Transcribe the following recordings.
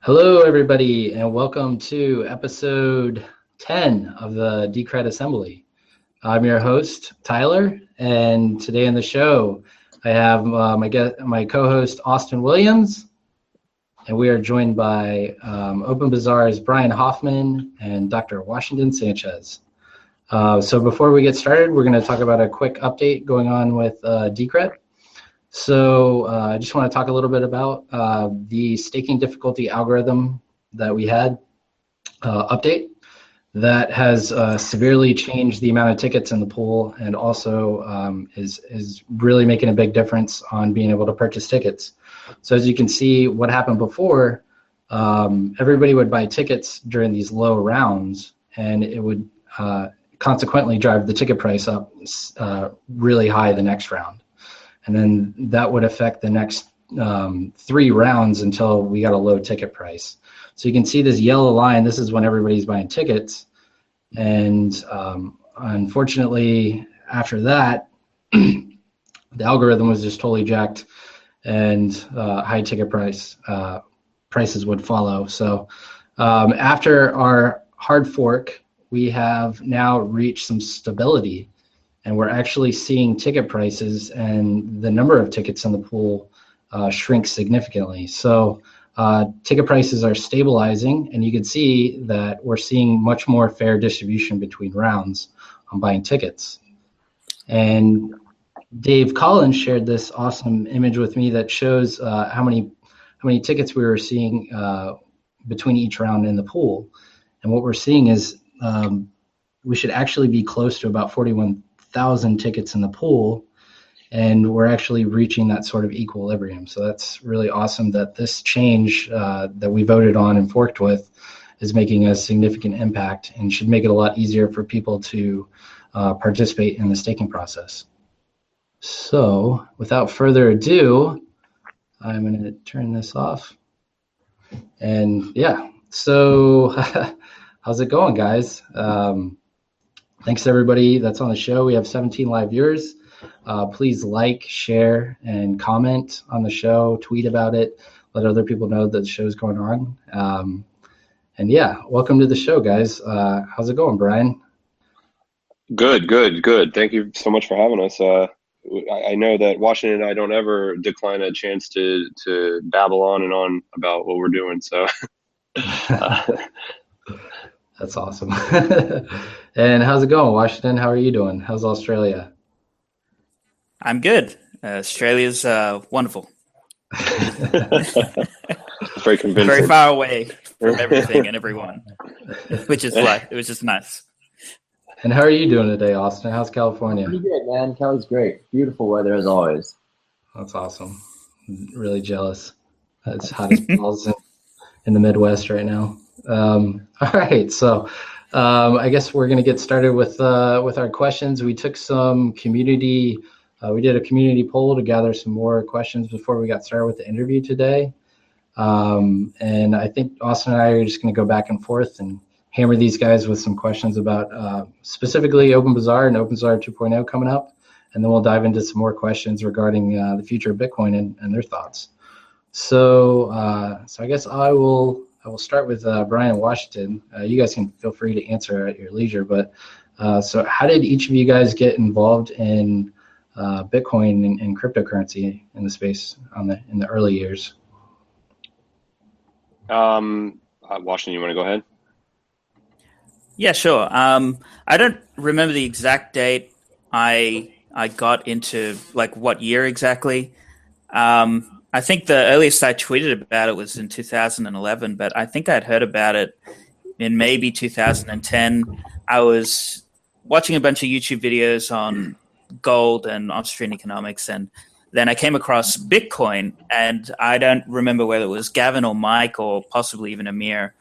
Hello, everybody, and welcome to episode 10 of the Decred Assembly. I'm your host, Tyler, and today on the show, I have uh, my, guest, my co-host, Austin Williams, and we are joined by um, Open Bazaar's Brian Hoffman and Dr. Washington Sanchez. Uh, so before we get started, we're going to talk about a quick update going on with uh, Decred. So uh, I just want to talk a little bit about uh, the staking difficulty algorithm that we had uh, update that has uh, severely changed the amount of tickets in the pool and also um, is, is really making a big difference on being able to purchase tickets. So as you can see, what happened before, um, everybody would buy tickets during these low rounds and it would uh, consequently drive the ticket price up uh, really high the next round. And then that would affect the next um, three rounds until we got a low ticket price. So you can see this yellow line, this is when everybody's buying tickets. And um, unfortunately, after that, the algorithm was just totally jacked and uh, high ticket price uh, prices would follow. So um, after our hard fork, we have now reached some stability and we're actually seeing ticket prices and the number of tickets in the pool uh, shrink significantly. So uh, ticket prices are stabilizing, and you can see that we're seeing much more fair distribution between rounds on buying tickets. And Dave Collins shared this awesome image with me that shows uh, how many how many tickets we were seeing uh, between each round in the pool. And what we're seeing is um, we should actually be close to about 41,000 tickets in the pool and we're actually reaching that sort of equilibrium. So that's really awesome that this change uh, that we voted on and forked with is making a significant impact and should make it a lot easier for people to uh, participate in the staking process. So without further ado, I'm going to turn this off. And yeah, so how's it going, guys? Um, thanks to everybody that's on the show. We have 17 live viewers. Uh, please like, share, and comment on the show. Tweet about it. Let other people know that the show's going on. Um, and yeah, welcome to the show, guys. Uh, how's it going, Brian? Good, good, good. Thank you so much for having us. Uh, I, I, know that Washington and I don't ever decline a chance to to babble on and on about what we're doing. So. That's awesome. and how's it going, Washington? How are you doing? How's Australia? I'm good. Uh, Australia's uh, wonderful. Very convincing. Very far away from everything and everyone, which is like it was just nice. And how are you doing today, Austin? How's California? Pretty good, man. Cali's great. Beautiful weather as always. That's awesome. really jealous. It's hot as balls in, in the Midwest right now. Um, all right, so um, I guess we're going to get started with uh, with our questions. We took some community uh, we did a community poll to gather some more questions before we got started with the interview today. Um, and I think Austin and I are just going to go back and forth and hammer these guys with some questions about uh, specifically Open Bazaar and Open Bazaar 2.0 coming up. And then we'll dive into some more questions regarding uh, the future of Bitcoin and, and their thoughts. So, uh, so I guess I will I will start with uh, Brian Washington. Uh, you guys can feel free to answer at your leisure. But so, how did each of you guys get involved in uh, Bitcoin and, and, cryptocurrency in the space on the in the early years? Um, uh, Washington, you want to go ahead? Yeah, sure. Um, I don't remember the exact date I I got into like what year exactly. Um, I think the earliest I tweeted about it was in 2011, but I think I'd heard about it in maybe 2010. I was watching a bunch of YouTube videos on gold and Austrian economics. And then I came across Bitcoin, and I don't remember whether it was Gavin or Mike or possibly even Amir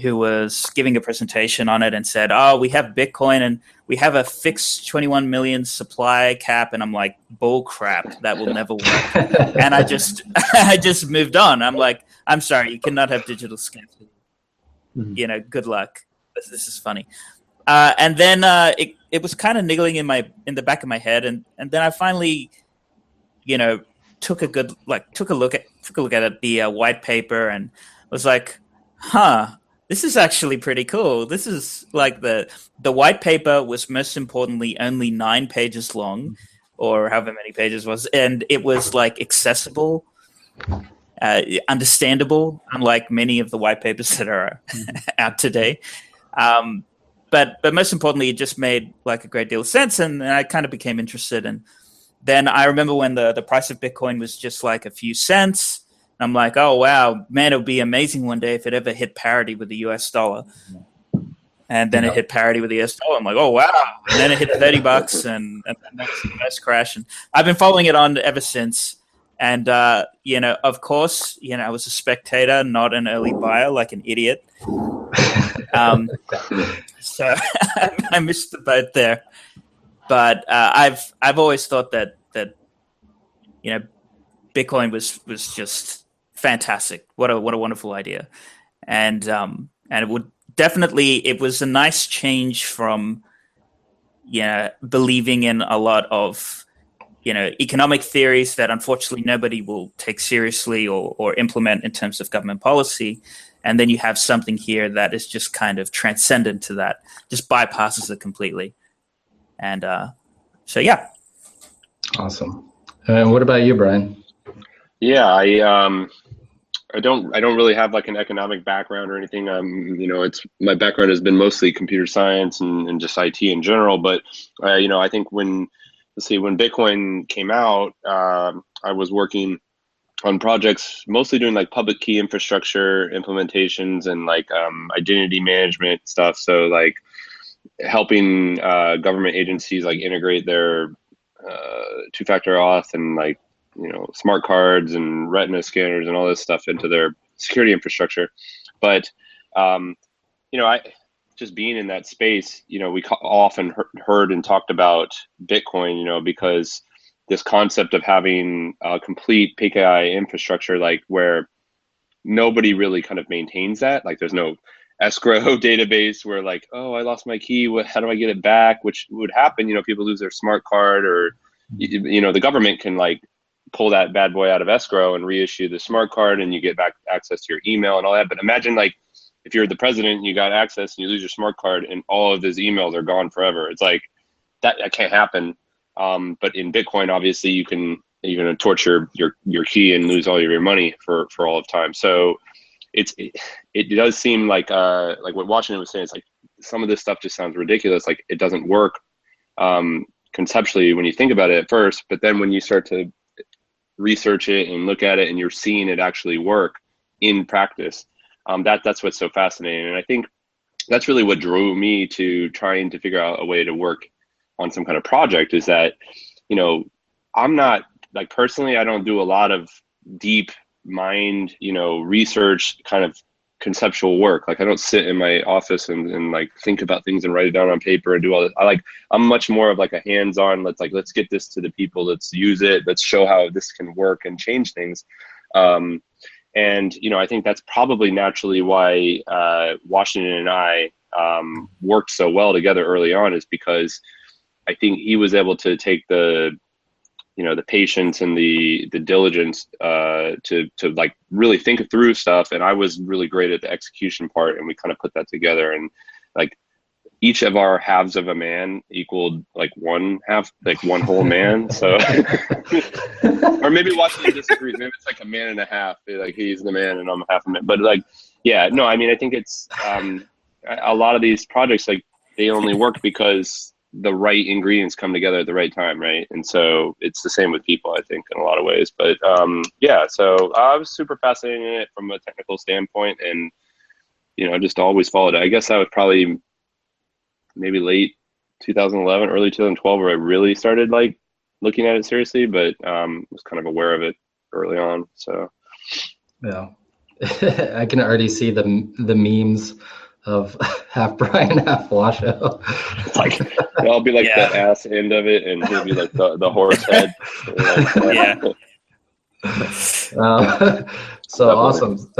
who was giving a presentation on it and said, "Oh, we have Bitcoin and we have a fixed 21 million supply cap." And I'm like, "Bull crap! That will never work." and I just, I just moved on. I'm like, "I'm sorry, you cannot have digital scarcity. Mm-hmm. You know, good luck. This, this is funny." Uh, and then uh, it it was kind of niggling in my in the back of my head, and and then I finally, you know, took a good like took a look at took a look at it, the uh, white paper and was like, huh, this is actually pretty cool. This is like the the white paper was most importantly only nine pages long, or however many pages was, and it was like accessible, uh, understandable, unlike many of the white papers that are out today. Um, but but most importantly, it just made like a great deal of sense, and, and I kind of became interested. And then I remember when the the price of Bitcoin was just like a few cents I'm like, oh wow, man, it would be amazing one day if it ever hit parity with the US dollar. And then it hit parity with the US dollar. I'm like, oh wow. And then it hit 30 bucks and, and that's the best crash. And I've been following it on ever since. And uh, you know, of course, you know, I was a spectator, not an early buyer, like an idiot. Um, so I missed the boat there. But uh, I've I've always thought that that you know Bitcoin was was just fantastic. What a what a wonderful idea, and um, and it would definitely it was a nice change from yeah believing in a lot of you know economic theories that unfortunately nobody will take seriously or, or implement in terms of government policy. And then you have something here that is just kind of transcendent to that just bypasses it completely. And uh, so yeah. Awesome. And what about you brian? Yeah i um I don't I don't really have like an economic background or anything. Um, you know, it's my background has been mostly computer science and, and just IT in general. But uh, you know, I think when let's see when Bitcoin came out, um, I was working on projects mostly doing like public key infrastructure implementations and like um, identity management stuff. So like helping uh, government agencies like integrate their uh, two-factor auth and like you know smart cards and retina scanners and all this stuff into their security infrastructure. But um, you know i just being in that space you know we often heard and talked about bitcoin you know because this concept of having a complete PKI infrastructure like where nobody really kind of maintains that. Like there's no escrow database where like oh i lost my key. What how do i get it back? Which would happen you know people lose their smart card or you know the government can like pull that bad boy out of escrow and reissue the smart card and you get back access to your email and all that. But imagine like if you're the president, you got access and you lose your smart card and all of those emails are gone forever. It's like that, that can't happen. Um, but in Bitcoin, obviously you can you're going to torture your your key and lose all of your money for for all of time. So it's it, it does seem like uh like what Washington was saying. It's like some of this stuff just sounds ridiculous. Like it doesn't work um, conceptually when you think about it at first, but then when you start to research it and look at it and you're seeing it actually work in practice. Um, that that's what's so fascinating. And i think that's really what drew me to trying to figure out a way to work on some kind of project is that you know i'm not like personally i don't do a lot of deep mind you know research kind of conceptual work. Like I don't sit in my office and, and like think about things and write it down on paper and do all this. I like I'm much more of like a hands-on. Let's like let's get this to the people. Let's use it. Let's show how this can work and change things. Um, and you know I think that's probably naturally why uh, Washington and I um, worked so well together early on is because I think he was able to take the you know the patience and the the diligence uh, to to like really think through stuff. And i was really great at the execution part and we kind of put that together. And like each of our halves of a man equaled like one half like one whole man. So or maybe Washington disagrees. Maybe it's like a man and a half. Like he's the man and i'm half a man. But like yeah no i mean i think it's um a lot of these projects like they only work because the right ingredients come together at the right time, right? And so it's the same with people, I think, in a lot of ways. But um, yeah, so I was super fascinated in it from a technical standpoint, and you know, just always followed it. I guess I was probably maybe late 2011, early 2012, where I really started like looking at it seriously, but um, was kind of aware of it early on. So yeah, I can already see the the memes of half Brian, half Washoe. like I'll be like yeah. the ass end of it, and he'll be like the, the horse head. yeah. Uh, so awesome.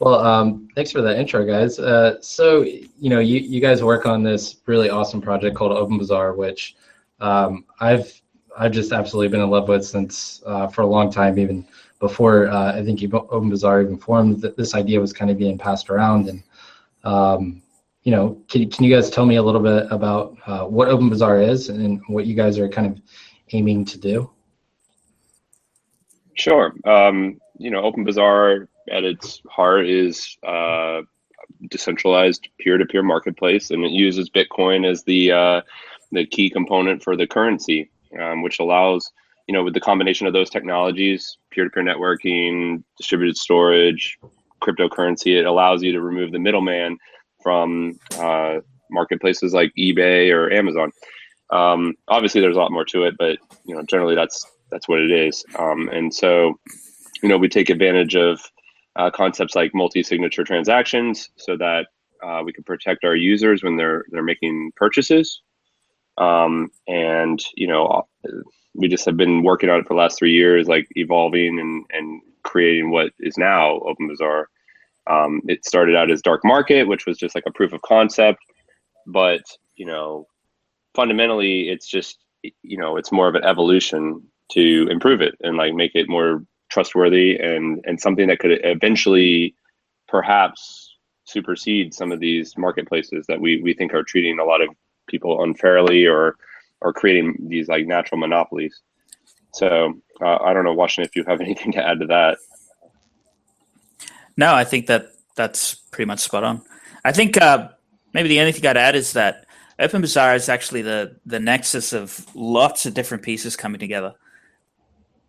well, um, thanks for that intro, guys. Uh, so you know, you you guys work on this really awesome project called Open Bazaar, which um, I've I've just absolutely been in love with since uh, for a long time, even before uh, I think Open Bazaar even formed. That this idea was kind of being passed around, and um, you know, can can you guys tell me a little bit about uh, what Open Bazaar is and what you guys are kind of aiming to do? Sure. Um, you know, Open Bazaar at its heart is uh, decentralized peer-to-peer marketplace, and it uses Bitcoin as the uh, the key component for the currency, um, which allows you know with the combination of those technologies, peer-to-peer networking, distributed storage, cryptocurrency, it allows you to remove the middleman from uh, marketplaces like eBay or Amazon. Um, obviously, there's a lot more to it, but you know generally that's that's what it is. Um, and so, you know, we take advantage of uh, concepts like multi-signature transactions so that uh, we can protect our users when they're they're making purchases. Um, and you know, we just have been working on it for the last three years, like evolving and and creating what is now Open Bazaar. Um, it started out as dark market, which was just like a proof of concept, but you know, fundamentally, it's just you know, it's more of an evolution to improve it and like make it more trustworthy and and something that could eventually perhaps supersede some of these marketplaces that we we think are treating a lot of people unfairly or or creating these like natural monopolies. So uh, I don't know, Washington, if you have anything to add to that. No, I think that that's pretty much spot on. I think uh, maybe the only thing I'd add is that Open Bazaar is actually the the nexus of lots of different pieces coming together.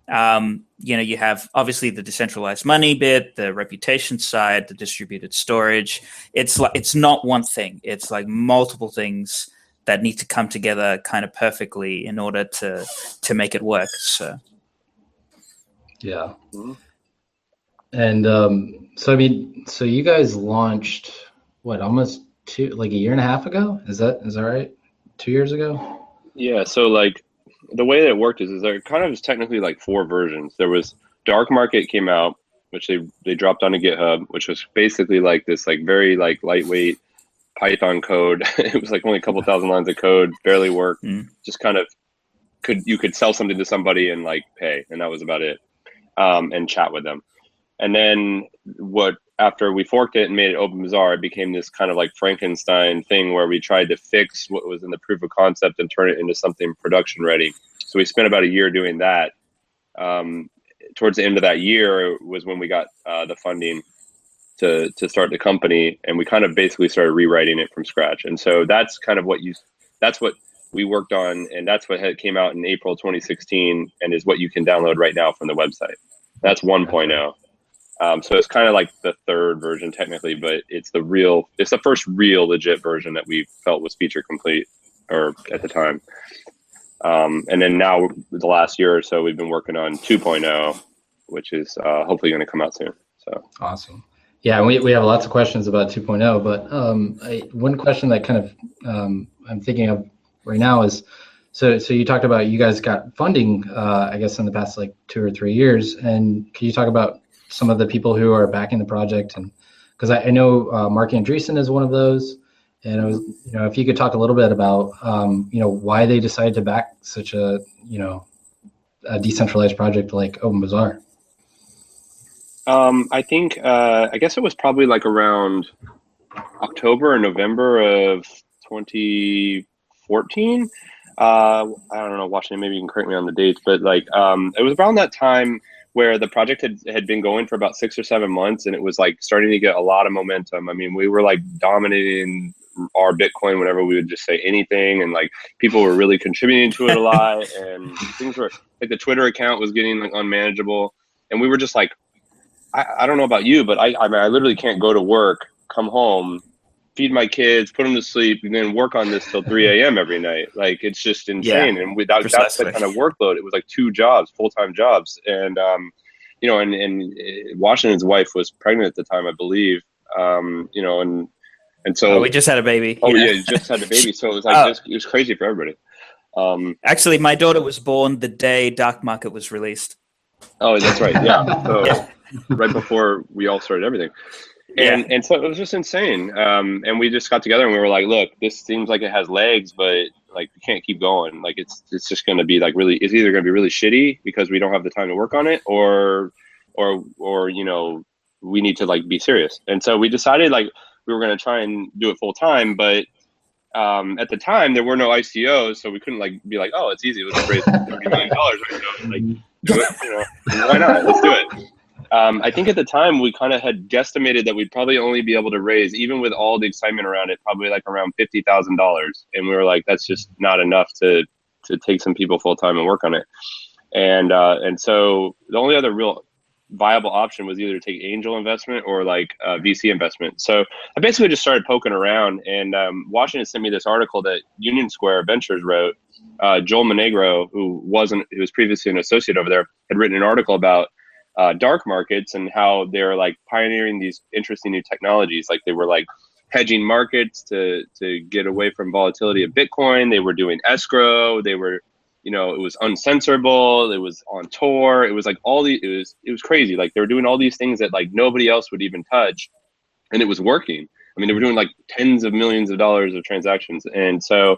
Um, you know, you have obviously the decentralized money bit, the reputation side, the distributed storage. It's like it's not one thing. It's like multiple things that need to come together kind of perfectly in order to to make it work. So, yeah. Mm-hmm. And um, so I mean, so you guys launched what almost two like a year and a half ago? Is that is that right? Two years ago? Yeah. So like the way that it worked is, is there kind of was technically like four versions. There was Dark Market came out, which they they dropped onto GitHub, which was basically like this like very like lightweight Python code. it was like only a couple thousand lines of code, barely worked. Mm. Just kind of could you could sell something to somebody and like pay, and that was about it, um, and chat with them. And then what after we forked it and made it open bazaar, it became this kind of like Frankenstein thing where we tried to fix what was in the proof of concept and turn it into something production ready. So we spent about a year doing that. Um, towards the end of that year was when we got uh, the funding to to start the company, and we kind of basically started rewriting it from scratch. And so that's kind of what you that's what we worked on, and that's what had, came out in April 2016, and is what you can download right now from the website. That's 1.0. Um, so it's kind of like the third version technically, but it's the real, it's the first real legit version that we felt was feature complete or at the time. Um, and then now the last year or so, we've been working on 2.0, which is uh, hopefully going to come out soon. So awesome. Yeah, we, we have lots of questions about 2.0, but um, I, one question that kind of um, I'm thinking of right now is, so so you talked about you guys got funding, uh, I guess in the past like two or three years, and can you talk about some of the people who are backing the project and because I, I, know uh, Marc Andreessen is one of those and was you know if you could talk a little bit about um, you know why they decided to back such a you know a decentralized project like Open Bazaar. Um, I think uh, I guess it was probably like around October or November of 2014. Uh, I don't know, Washington. Maybe you can correct me on the dates, but like um, it was around that time where the project had, had been going for about six or seven months and it was like starting to get a lot of momentum. I mean, we were like dominating r/Bitcoin whenever we would just say anything and like people were really contributing to it a lot and things were like the Twitter account was getting like unmanageable. And we were just like, I, I don't know about you, but I, I mean, I literally can't go to work, come home, feed my kids, put them to sleep, and then work on this till 3 a.m. every night. Like it's just insane. Yeah, and without that's the kind of workload, it was like two jobs, full time jobs. And um, you know, and and uh, Washington's wife was pregnant at the time, I believe. Um, you know, and and so oh, we just had a baby. Oh yeah, yeah just had a baby. So it was like oh. just, it was crazy for everybody. Um, Actually, my daughter was born the day Dark Market was released. Oh, that's right. Yeah. So, right before we all started everything and yeah. and so it was just insane. Um, and we just got together and we were like, look, this seems like it has legs, but like we can't keep going. Like it's it's just going to be like really. It's either going to be really shitty because we don't have the time to work on it, or or or you know we need to like be serious. And so we decided like we were going to try and do it full time, but um, at the time there were no ICOs, so we couldn't like be like, oh, it's easy. Let's raise thirty million dollars right now. Like, it, you know, why not? Let's do it. Um, I think at the time we kind of had guesstimated that we'd probably only be able to raise, even with all the excitement around it, probably like around fifty thousand dollars, and we were like, that's just not enough to to take some people full time and work on it. And uh, and so the only other real viable option was either to take angel investment or like uh, VC investment. So I basically just started poking around, and um, Washington sent me this article that Union Square Ventures wrote. Uh, Joel Monegro, who wasn't who was previously an associate over there, had written an article about uh, dark markets and how they're like pioneering these interesting new technologies. Like they were like hedging markets to to get away from volatility of Bitcoin. They were doing escrow. They were, you know, it was uncensorable. It was on Tor. It was like all the it was it was crazy. Like they were doing all these things that like nobody else would even touch, and it was working. I mean, they were doing like tens of millions of dollars of transactions, and so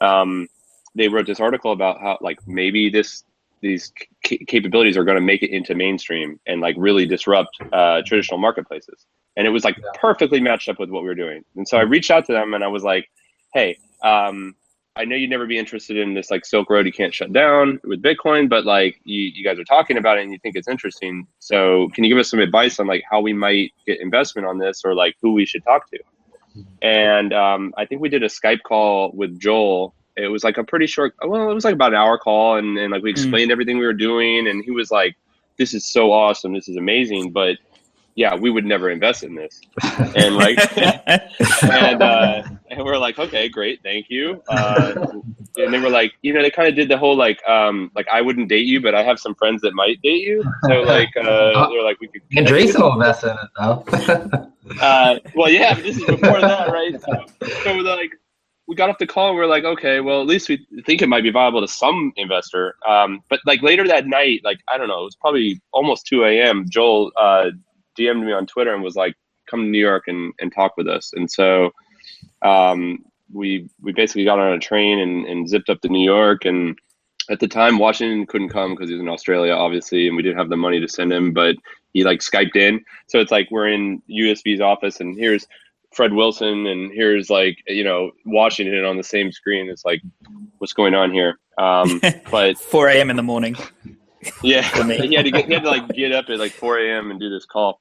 um, they wrote this article about how like maybe this these c- capabilities are going to make it into mainstream and like really disrupt uh, traditional marketplaces. And it was like yeah. perfectly matched up with what we were doing. And so I reached out to them and I was like, "Hey, um, I know you'd never be interested in this like Silk Road you can't shut down with Bitcoin, but like you, you guys are talking about it and you think it's interesting. So can you give us some advice on like how we might get investment on this or like who we should talk to?" Mm-hmm. And um, I think we did a Skype call with Joel it was like a pretty short well it was like about an hour call and, and like we hmm. explained mm. everything we were doing and he was like this is so awesome. This is amazing. But yeah we would never invest in this. And like and uh and we're like okay great. Thank you. Uh and they were like you know they kind of did the whole like um like i wouldn't date you but i have some friends that might date you. So like uh, uh they're like we could Andreessen will invest in it though. Uh well yeah this is before that right? So, so like we got off the call and we are like, okay, well, at least we think it might be viable to some investor. Um, but like later that night, like I don't know, it was probably almost 2 a.m. Joel uh, DM'd me on Twitter and was like, come to New York and, and talk with us. And so um, we we basically got on a train and, and zipped up to New York. And at the time, Washington couldn't come because he was in Australia, obviously, and we didn't have the money to send him. But he like Skyped in. So it's like we're in USV's office, and here's Fred Wilson and here's like you know Washington on the same screen. It's like what's going on here? Um, but 4 a.m. in the morning. Yeah, he had to get, he had to like get up at like 4 a.m. and do this call.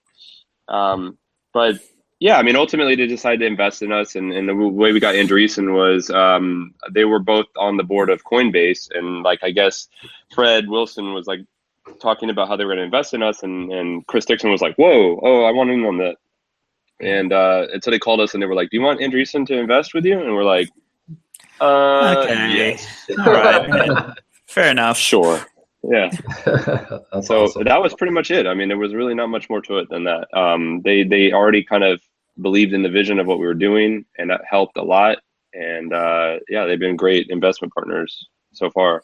Um, but yeah, I mean, ultimately they decided to invest in us, and, and the way we got Andreessen was um, they were both on the board of Coinbase, and like I guess Fred Wilson was like talking about how they were going to invest in us, and and Chris Dixon was like, "Whoa, oh, I want in on that." And uh, and so they called us and they were like, "Do you want Andreessen to invest with you?" And we're like, uh, "Okay, yes, all right, fair enough, sure." Yeah. so awesome. that was pretty much it. I mean, there was really not much more to it than that. Um, they they already kind of believed in the vision of what we were doing, and that helped a lot. And uh, yeah, they've been great investment partners so far.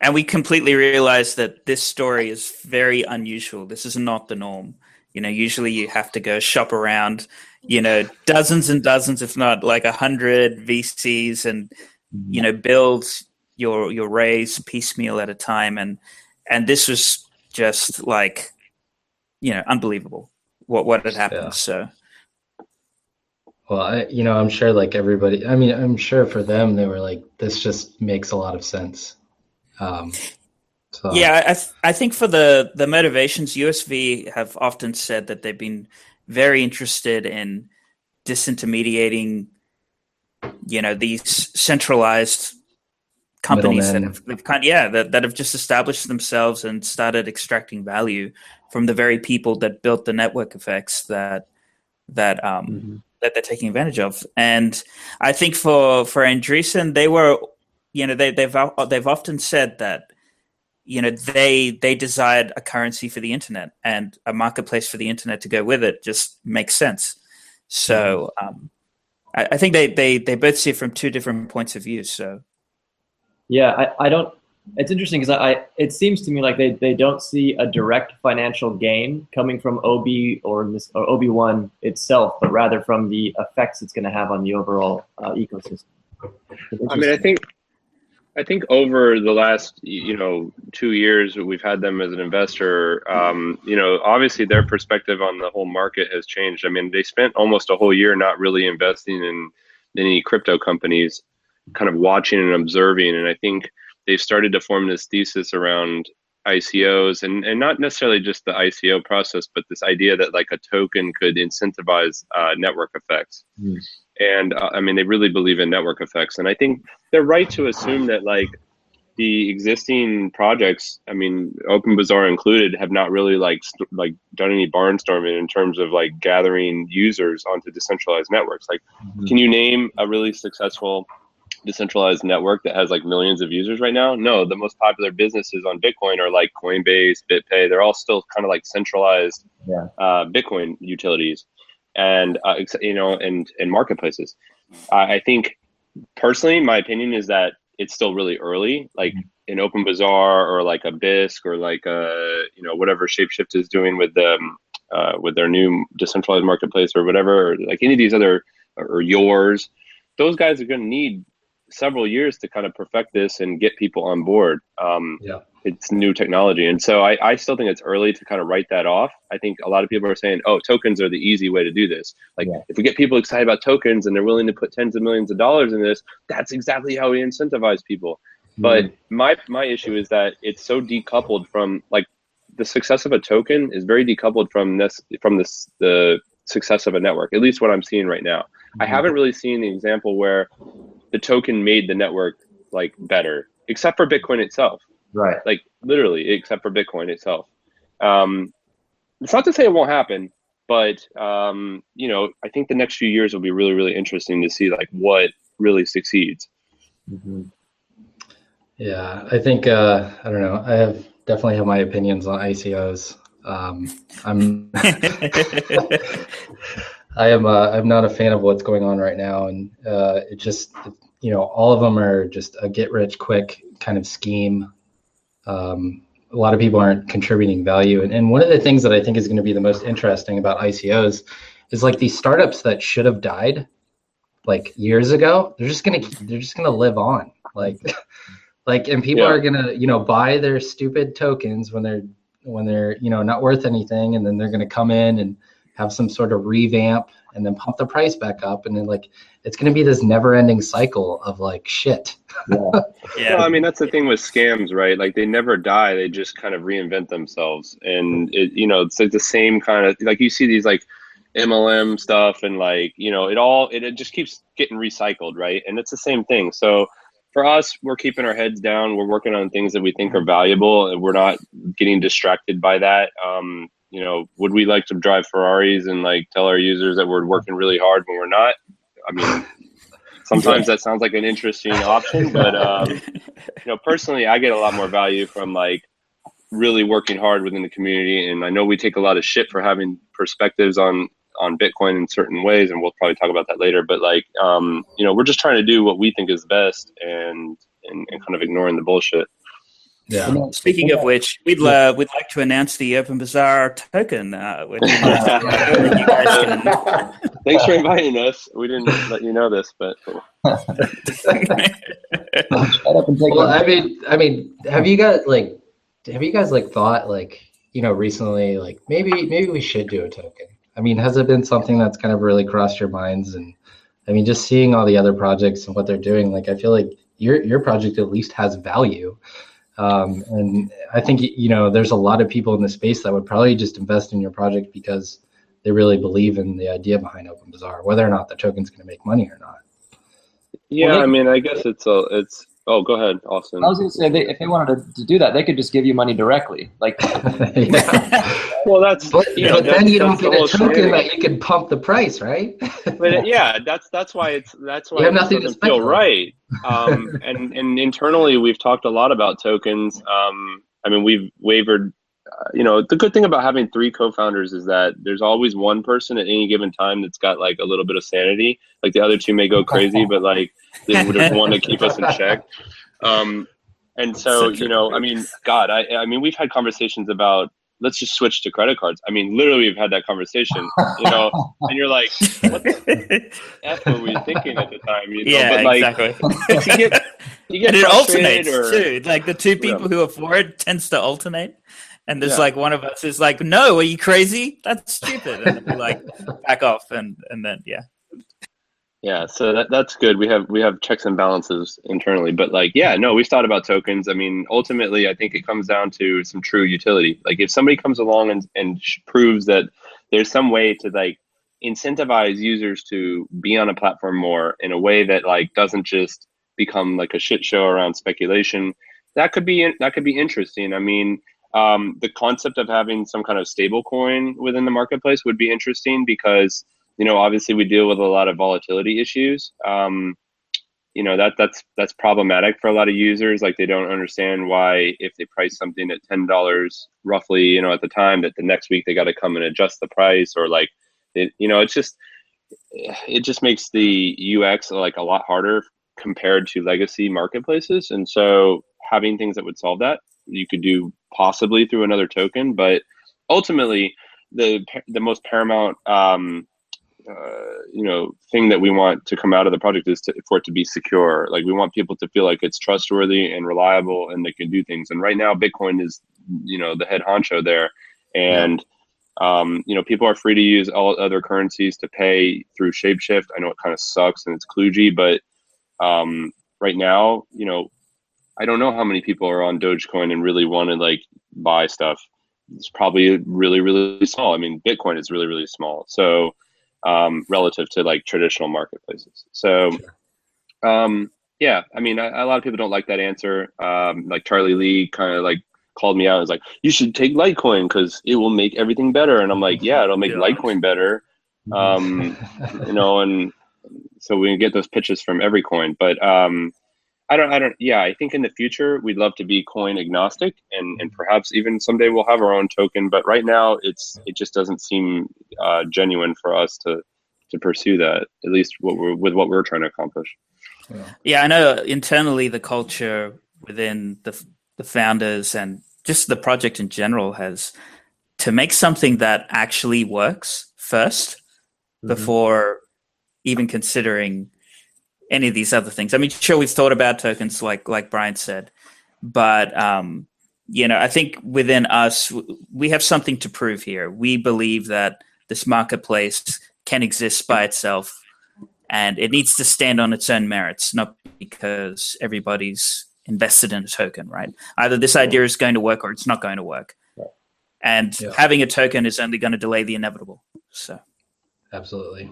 And we completely realized that this story is very unusual. This is not the norm. You know, usually you have to go shop around, you know, dozens and dozens, if not like a hundred VCs, and mm-hmm. you know, build your your raise piecemeal at a time. And and this was just like, you know, unbelievable what what had happened. Yeah. So. Well, I, you know, I'm sure like everybody, I mean, I'm sure for them, they were like, this just makes a lot of sense. Um, so. Yeah, I, th- I think for the the motivations, USV have often said that they've been very interested in disintermediating, you know, these centralized companies that have, kind of, yeah that, that have just established themselves and started extracting value from the very people that built the network effects that that um mm-hmm. that they're taking advantage of and i think for for andreessen they were you know they, they've they've often said that you know they they desired a currency for the internet and a marketplace for the internet to go with it just makes sense so mm-hmm. um, I, I, think they, they they both see it from two different points of view so yeah i, I don't it's interesting because I, it seems to me like they, they don't see a direct financial gain coming from OB or this or OB1 itself, but rather from the effects it's going to have on the overall uh, ecosystem. I mean, I think I think over the last you know two years we've had them as an investor. Um, you know, obviously their perspective on the whole market has changed. I mean, they spent almost a whole year not really investing in any crypto companies, kind of watching and observing. And I think they've started to form this thesis around ICOs and, and not necessarily just the ICO process, but this idea that like a token could incentivize uh, network effects. Mm. And uh, I mean, they really believe in network effects. And I think they're right to assume that like the existing projects, I mean, Open Bazaar included, have not really like st- like done any barnstorming in terms of like gathering users onto decentralized networks. Like, mm-hmm. can you name a really successful decentralized network that has like millions of users right now? No, the most popular businesses on Bitcoin are like Coinbase, BitPay. They're all still kind of like centralized yeah. uh, Bitcoin utilities, and uh, you know, and and marketplaces. I, I think personally, my opinion is that it's still really early. Like mm-hmm. in Open Bazaar or like a Bisq or like a you know whatever Shapeshift is doing with them uh, with their new decentralized marketplace or whatever, or like any of these other or yours, those guys are going to need several years to kind of perfect this and get people on board. Um, yeah. It's new technology. And so I, I still think it's early to kind of write that off. I think a lot of people are saying, oh, tokens are the easy way to do this. Like, yeah. if we get people excited about tokens and they're willing to put tens of millions of dollars in this, that's exactly how we incentivize people. Mm-hmm. But my, my issue is that it's so decoupled from like the success of a token is very decoupled from this, from this, the success of a network, at least what I'm seeing right now. Mm-hmm. I haven't really seen the example where the token made the network like better, except for Bitcoin itself. Right. Like literally, except for Bitcoin itself. Um, it's not to say it won't happen, but um, you know, I think the next few years will be really, really interesting to see like what really succeeds. Mm-hmm. Yeah, I think uh, I don't know. I have definitely have my opinions on ICOs. Um, I'm I am uh, I'm not a fan of what's going on right now, and uh, it just you know all of them are just a get rich quick kind of scheme. Um, a lot of people aren't contributing value, and, and one of the things that I think is going to be the most interesting about ICOs is like these startups that should have died like years ago. They're just gonna they're just gonna live on like. like and people yeah. are gonna you know buy their stupid tokens when they're when they're you know not worth anything and then they're gonna come in and have some sort of revamp and then pump the price back up. And then like it's going to be this never ending cycle of like shit. Yeah. yeah. Well, i mean that's the thing with scams right? Like they never die. They just kind of reinvent themselves. And it you know it's like the same kind of like you see these like mlm stuff and like you know it all it, it just keeps getting recycled right? And it's the same thing. So for us, we're keeping our heads down. We're working on things that we think are valuable, and we're not getting distracted by that. Um, you know, would we like to drive Ferraris and like tell our users that we're working really hard when we're not? I mean, sometimes that sounds like an interesting option, but um, you know, personally, I get a lot more value from like really working hard within the community. And I know we take a lot of shit for having perspectives on on Bitcoin in certain ways, and we'll probably talk about that later. But like, um, you know, we're just trying to do what we think is best, and and, and kind of ignoring the bullshit. Yeah. Speaking of which, we'd uh, we'd like to announce the Open Bazaar token. Uh, which, can... Thanks for inviting us. We didn't let you know this, but. well, I mean, I mean, have you got like, have you guys like thought like, you know, recently like maybe maybe we should do a token? I mean, has it been something that's kind of really crossed your minds? And I mean, just seeing all the other projects and what they're doing, like I feel like your your project at least has value. Um, and I think you know there's a lot of people in the space that would probably just invest in your project because they really believe in the idea behind Open Bazaar, whether or not the token's going to make money or not. Yeah, well, they, I mean, I guess it's a it's. Oh, go ahead, Austin. I was going to say they, if they wanted to, to, do that, they could just give you money directly. Like, well, that's but, you know, but then you don't get a token that you can pump the price, right? but yeah, that's that's why it's that's why it doesn't feel right. Um, and and internally, we've talked a lot about tokens. Um, I mean, we've wavered you know, the good thing about having three co-founders is that there's always one person at any given time that's got like a little bit of sanity. Like the other two may go crazy, but like there's one to keep us in check. Um, And so, you know, I mean, God, I, I mean, we've had conversations about let's just switch to credit cards. I mean, literally, we've had that conversation, you know, and you're like, what the f were we thinking at the time? You know? yeah, but like, exactly. you get, you get and it alternates or, too. Like the two people Yeah. who are for it tends to alternate. And there's Yeah. like one of us is like, "No, are you crazy? That's stupid." And we like back off, and and then yeah, Yeah, so that that's good. We have we have checks and balances internally, but like, yeah, no, we've thought about tokens. I mean, ultimately, I think it comes down to some true utility. Like, if somebody comes along and and proves that there's some way to like incentivize users to be on a platform more in a way that like doesn't just become like a shit show around speculation, that could be that could be interesting. I mean, um, the concept of having some kind of stable coin within the marketplace would be interesting because you know obviously we deal with a lot of volatility issues. Um, you know that that's that's problematic for a lot of users. Like they don't understand why if they price something at $10 roughly you know at the time that the next week they got to come and adjust the price or like it, you know it's just it just makes the ux like a lot harder compared to legacy marketplaces. And so having things that would solve that you could do possibly through another token but ultimately the the most paramount um, uh, you know thing that we want to come out of the project is to, for it to be secure. Like we want people to feel like it's trustworthy and reliable and they can do things. And right now bitcoin is you know the head honcho there. And um, you know people are free to use all other currencies to pay through shapeshift. I know it kind of sucks and it's kludgy but um, right now you know i don't know how many people are on dogecoin and really want to like buy stuff it's probably really really small i mean bitcoin is really really small so um, relative to like traditional marketplaces. So, um, yeah, I mean, a, a lot of people don't like that answer. Um, like Charlie Lee kind of like called me out. and was like, you should take Litecoin because it will make everything better. And I'm like, yeah, it'll make Yeah. Litecoin better. Um, you know, and so we get those pitches from every coin. But um, I don't, I don't, yeah, I think in the future we'd love to be coin agnostic, and and perhaps even someday we'll have our own token. But right now, it's it just doesn't seem uh, genuine for us to to pursue that. At least what we're with what we're trying to accomplish. yeah. I know internally the culture within the the founders and just the project in general has to make something that actually works 1st before even considering any of these other things. I mean, sure, we've thought about tokens, like like Brian said, but um, you know, I think within us, we have something to prove here. We believe that this marketplace can exist by itself, and it needs to stand on its own merits, not because everybody's invested in a token. Right? Either this idea is going to work or it's not going to work. And Yeah. having a token is only going to delay the inevitable. So. Absolutely.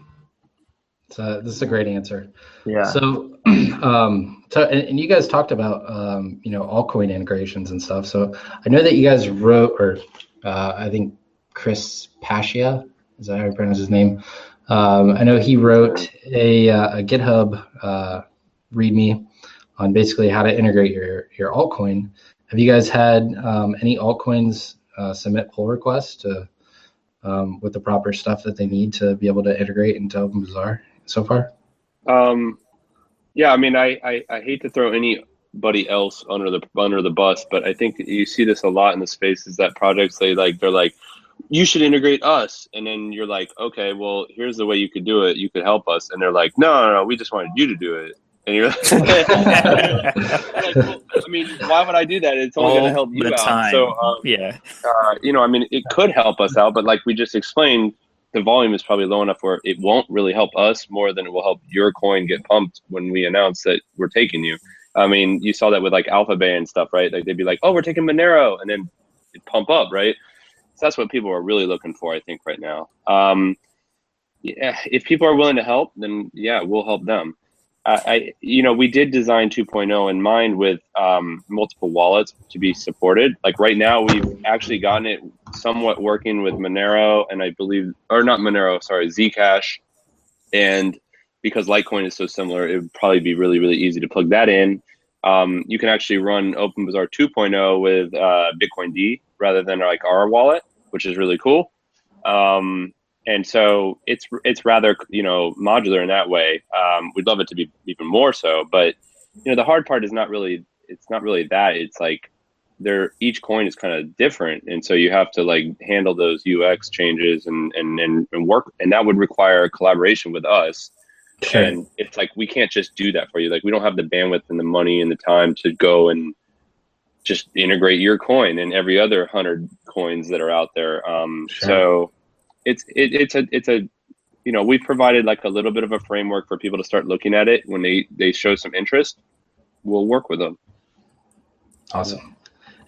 So this is a great answer. Yeah. So, um, so and, and you guys talked about um, you know altcoin integrations and stuff. So I know that you guys wrote, or uh, I think Chris Pacia is that how you pronounce his name? Um, I know he wrote a, uh, a GitHub uh, README on basically how to integrate your your altcoin. Have you guys had um, any altcoins uh, submit pull requests to um, with the proper stuff that they need to be able to integrate into OpenBazaar so far? Um, yeah, I mean, I, I, I hate to throw anybody else under the under the bus, but I think you see this a lot in the space is that projects they like they're like, you should integrate us, and then you're like, okay, well, here's the way you could do it. You could help us, and they're like, no, no, no, we just wanted you to do it, and you're like, like, well, I mean, why would I do that? It's only going to All help you the out. time. So, um, Yeah. uh, you know, I mean, it could help us out, but like we just explained, the volume is probably low enough where it won't really help us more than it will help your coin get pumped when we announce that we're taking you. I mean, you saw that with like Alphabay and stuff, right? Like they'd be like, "Oh, we're taking Monero," and then pump up, right? So that's what people are really looking for, I think, right now. Um, yeah, if people are willing to help, then yeah, we'll help them. I, I you know, we did design 2.0 in mind with um, multiple wallets to be supported. Like right now, we've actually gotten it somewhat working with Monero, and I believe, or not Monero, sorry, Zcash, and because Litecoin is so similar, it would probably be really, really easy to plug that in. Um, you can actually run OpenBazaar 2.0 with uh, Bitcoin D rather than like our wallet, which is really cool. Um, and so it's it's rather you know modular in that way. Um, we'd love it to be even more so, but you know the hard part is not really it's not really that. It's like they're each coin is kind of different, and so you have to like handle those UX changes and and and, and work, and that would require collaboration with us. Sure. And it's like we can't just do that for you. Like we don't have the bandwidth and the money and the time to go and just integrate your coin and every other hundred coins that are out there. Um, sure. So it's it, it's a it's a you know we've provided like a little bit of a framework for people to start looking at it when they they show some interest. We'll work with them. Awesome.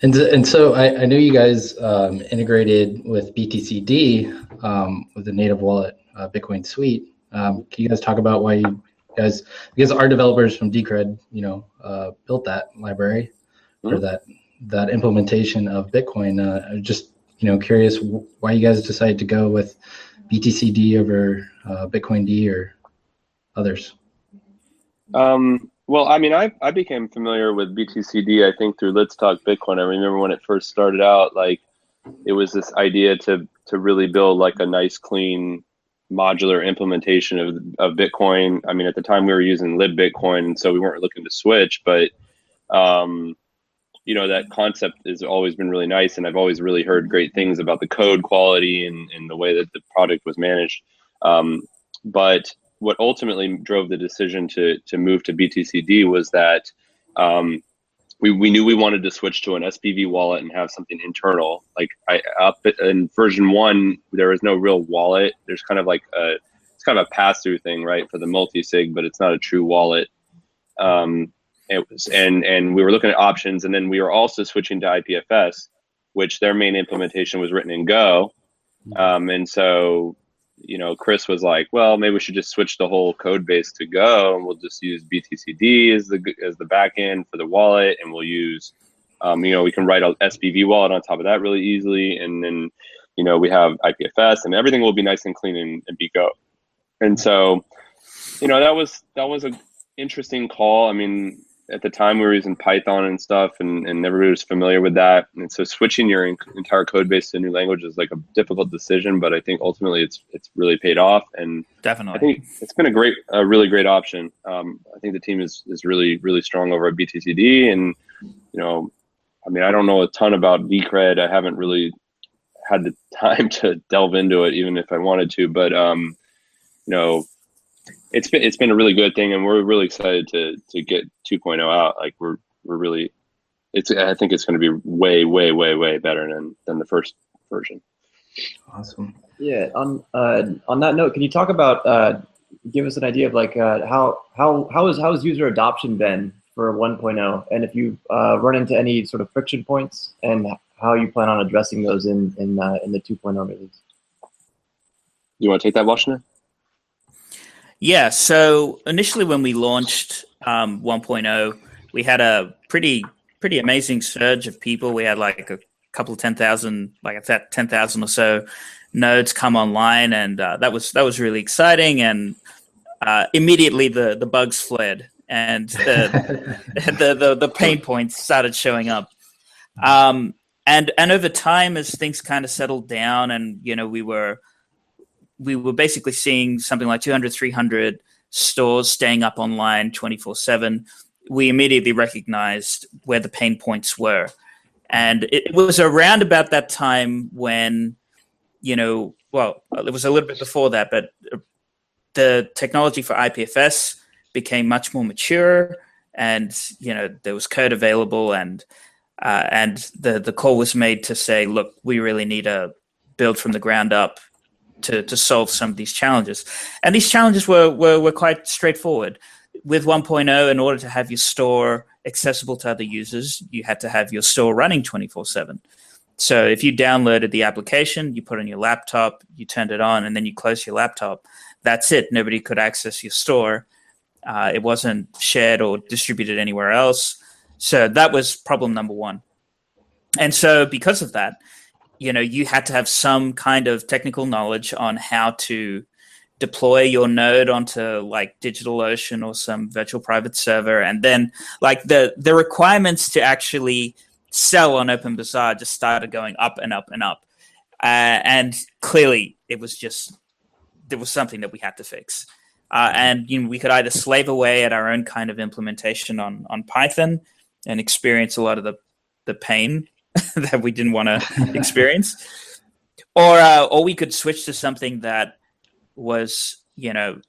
And, and so I, I know you guys um, integrated with BTCD um, with the native wallet uh, Bitcoin suite. Um, can you guys talk about why you guys, because our developers from Decred, you know, uh, built that library mm-hmm. or that that implementation of Bitcoin. Uh, just you know, curious why you guys decided to go with BTCD over uh, bitcoind or others. Um, well, I mean, I I became familiar with BTCD. I think through Let's Talk Bitcoin. I remember when it first started out, like it was this idea to to really build like a nice, clean, modular implementation of of Bitcoin. I mean, at the time we were using libBitcoin, so we weren't looking to switch, but um, you know that concept has always been really nice and i've always really heard great things about the code quality and, and the way that the product was managed um, but what ultimately drove the decision to to move to btcd was that um, we, we knew we wanted to switch to an spv wallet and have something internal. Like i up in version one there was no real wallet. There's kind of like a it's kind of a pass-through thing right for the multi-sig but it's not a true wallet. Um, was, and and we were looking at options, and then we were also switching to IPFS, which their main implementation was written in Go, um, and so you know Chris was like, well, maybe we should just switch the whole code base to Go, and we'll just use BTCD as the as the backend for the wallet, and we'll use um, you know we can write a SPV wallet on top of that really easily, and then you know we have IPFS, and everything will be nice and clean and, and be Go, and so you know that was that was a interesting call. I mean, at the time we were using Python and stuff, and, and everybody was familiar with that. And so switching your entire code base to a new language is like a difficult decision, but I think ultimately it's it's really paid off. And definitely, I think it's been a great, a really great option. Um, I think the team is is really really strong over at BTCD, and you know, I mean, I don't know a ton about Decred. I haven't really had the time to delve into it, even if I wanted to. But um, you know, it's been it's been a really good thing, and we're really excited to to get 2.0 out. Like we're we're really, it's I think it's going to be way way way way better than than the first version. Awesome. Yeah. On uh, on that note, can you talk about uh, give us an idea of like uh, how how how is how has user adoption been for 1.0, and if you uh, run into any sort of friction points, and how you plan on addressing those in in uh, in the 2.0 release. You want to take that, Washington? Yeah. So initially, when we launched um, 1.0, we had a pretty pretty amazing surge of people. We had like a couple of ten thousand, like I said, ten thousand or so nodes come online, and uh, that was that was really exciting. And uh, immediately the the bugs fled, and the, the, the the pain points started showing up. Um, and and over time, as things kind of settled down, and you know we were we were basically seeing something like 200, 300 stores staying up online 24 7. We immediately recognized where the pain points were. And it was around about that time when, you know, well, it was a little bit before that, but the technology for IPFS became much more mature and, you know, there was code available and, uh, and the, the call was made to say, look, we really need to build from the ground up to, to solve some of these challenges. And these challenges were, were, were quite straightforward. With 1.0, in order to have your store accessible to other users, you had to have your store running 24 7. So if you downloaded the application, you put on your laptop, you turned it on, and then you close your laptop, that's it. Nobody could access your store. Uh, it wasn't shared or distributed anywhere else. So that was problem number one. And so because of that, you know you had to have some kind of technical knowledge on how to deploy your node onto like DigitalOcean or some virtual private server, and then like the the requirements to actually sell on OpenBazaar just started going up and up and up, uh, and clearly it was just there was something that we had to fix. Uh, and you know, we could either slave away at our own kind of implementation on on Python, and experience a lot of the the pain that we didn't want to experience, or uh, or we could switch to something that was you know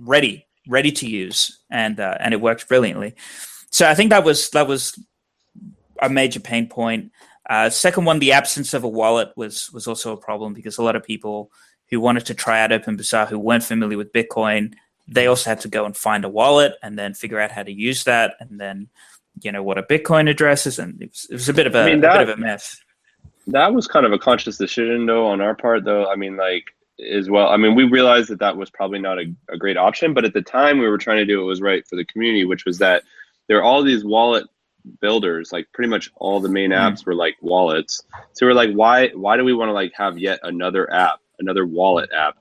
ready ready to use and uh, and it worked brilliantly. So I think that was that was a major pain point. Uh, second one, the absence of a wallet was was also a problem because a lot of people who wanted to try out OpenBazaar who weren't familiar with Bitcoin, they also had to go and find a wallet and then figure out how to use that and then you know what a Bitcoin address is, and it was, it was a bit of a, I mean, that, a bit of a mess. That was kind of a conscious decision, though, on our part. Though I mean, like as well. I mean, we realized that that was probably not a, a great option, but at the time we were trying to do what was right for the community, which was that there are all these wallet builders like pretty much all the main mm-hmm. apps were like wallets so we're like why why do we want to like have yet another app another wallet app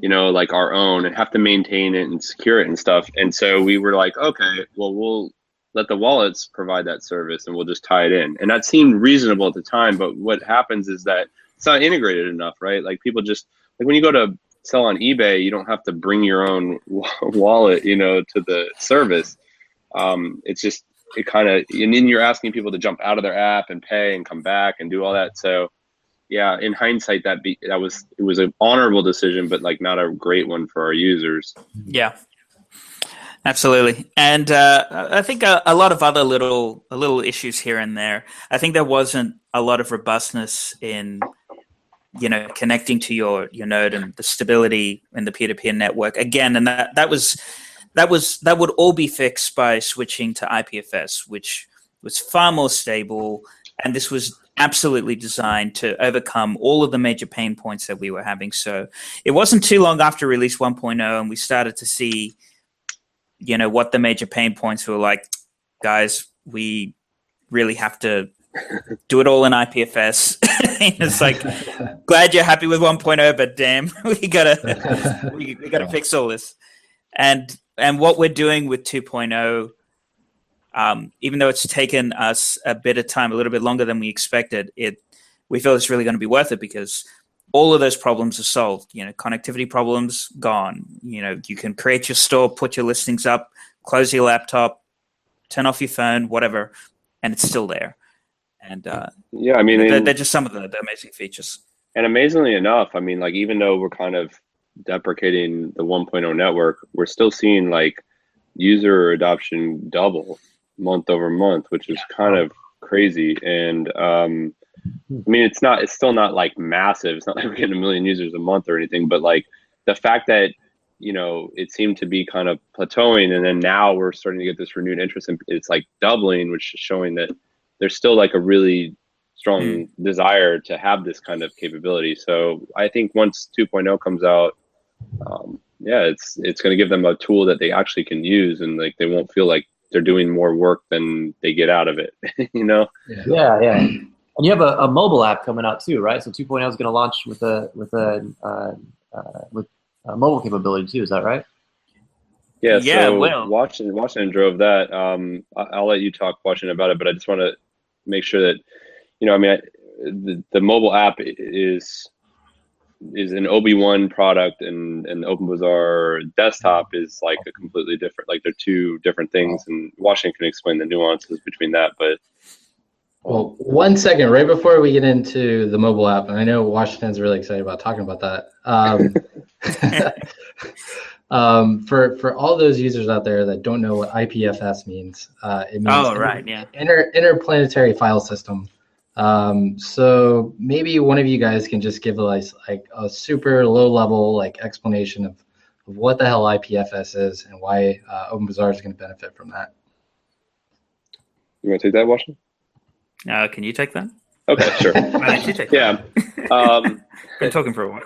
you know like our own and have to maintain it and secure it and stuff and so we were like okay well we'll let the wallets provide that service and we'll just tie it in. And that seemed reasonable at the time but what happens is that it's not integrated enough right? Like people just like when you go to sell on ebay you don't have to bring your own wallet you know to the service. Um, it's just it kind of and then you're asking people to jump out of their app and pay and come back and do all that. So yeah in hindsight that be that was it was an honorable decision but like not a great one for our users. Yeah absolutely. And uh, i think a, a, lot of other little little issues here and there. I think there wasn't a lot of robustness in you know connecting to your your node and the stability in the peer-to-peer network. Again and that that was that was that would all be fixed by switching to IPFS, which was far more stable, and this was absolutely designed to overcome all of the major pain points that we were having. So it wasn't too long after release 1.0, and we started to see, you know, what the major pain points were like. Guys, we really have to do it all in IPFS. it's like, glad you're happy with 1.0, but damn, we gotta we, we gotta fix all this. And and what we're doing with 2.0 um, even though it's taken us a bit of time a little bit longer than we expected it we feel it's really going to be worth it because all of those problems are solved. You know connectivity problems gone. You know you can create your store put your listings up close your laptop turn off your phone whatever and it's still there. And uh, yeah i mean they're, they're just some of the, the amazing features. And amazingly enough i mean like even though we're kind of deprecating the 1.0 network, we're still seeing like user adoption double month over month, which is kind of crazy. And um, I mean, it's not, it's still not like massive. It's not like we're getting a million users a month or anything, but like the fact that, you know, it seemed to be kind of plateauing and then now we're starting to get this renewed interest and it's like doubling, which is showing that there's still like a really strong mm. desire to have this kind of capability. So I think once 2.0 comes out, um, yeah, it's it's going to give them a tool that they actually can use, and like they won't feel like they're doing more work than they get out of it. you know? Yeah, yeah. yeah. And you have a, a, mobile app coming out too, right? So 2.0 is going to launch with a with a uh, uh, with a mobile capability too. Is that right? Yeah. Yeah. So well. Washington, Washington drove that. Um, I'll let you talk Washington about it, but I just want to make sure that you know. I mean, I, the, the mobile app is is an OB1 product and and OpenBazaar desktop is like a completely different like they're two different things and Washington can explain the nuances between that but well one second right before we get into the mobile app and I know Washington's really excited about talking about that um, um, for for all those users out there that don't know what IPFS means uh, it means oh right yeah inter interplanetary file system um, so maybe one of you guys can just give like, like a super low level like explanation of, of what the hell IPFS is and why uh, OpenBazaar is going to benefit from that. You want to take that, Washington? Uh, can you take that? Okay, sure. yeah. Um, Been talking for a while.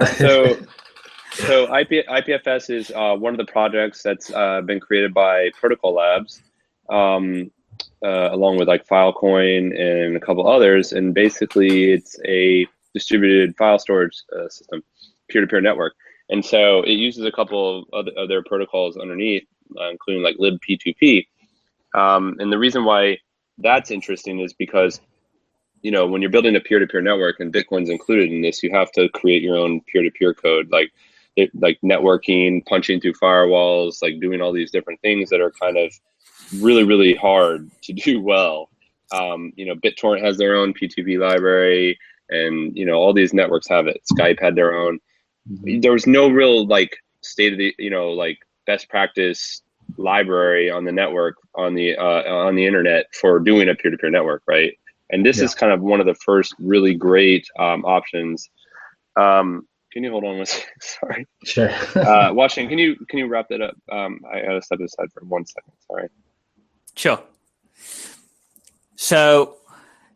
so, so IP, IPFS is uh, one of the projects that's uh, been created by Protocol Labs. Um, uh, along with like Filecoin and a couple others. And basically, it's a distributed file storage uh, system, peer-to-peer network. And so it uses a couple of other, protocols underneath, uh, including like libp2p. Um, and the reason why that's interesting is because you know when you're building a peer-to-peer network and Bitcoin's included in this, you have to create your own peer-to-peer code, like it, like networking, punching through firewalls, like doing all these different things that are kind of really really hard to do well. Um, you know, BitTorrent has their own PTP library, and you know all these networks have it. Skype had their own. Mm-hmm. There was no real like state of the you know like best practice library on the network on the uh, on the internet for doing a peer-to-peer network, right? And this yeah. is kind of one of the first really great um, options. Um, can you hold on one second? Sorry. Sure. uh, Washington, can you can you wrap that up? Um, I gotta step aside for one second. Sorry. Sure. So,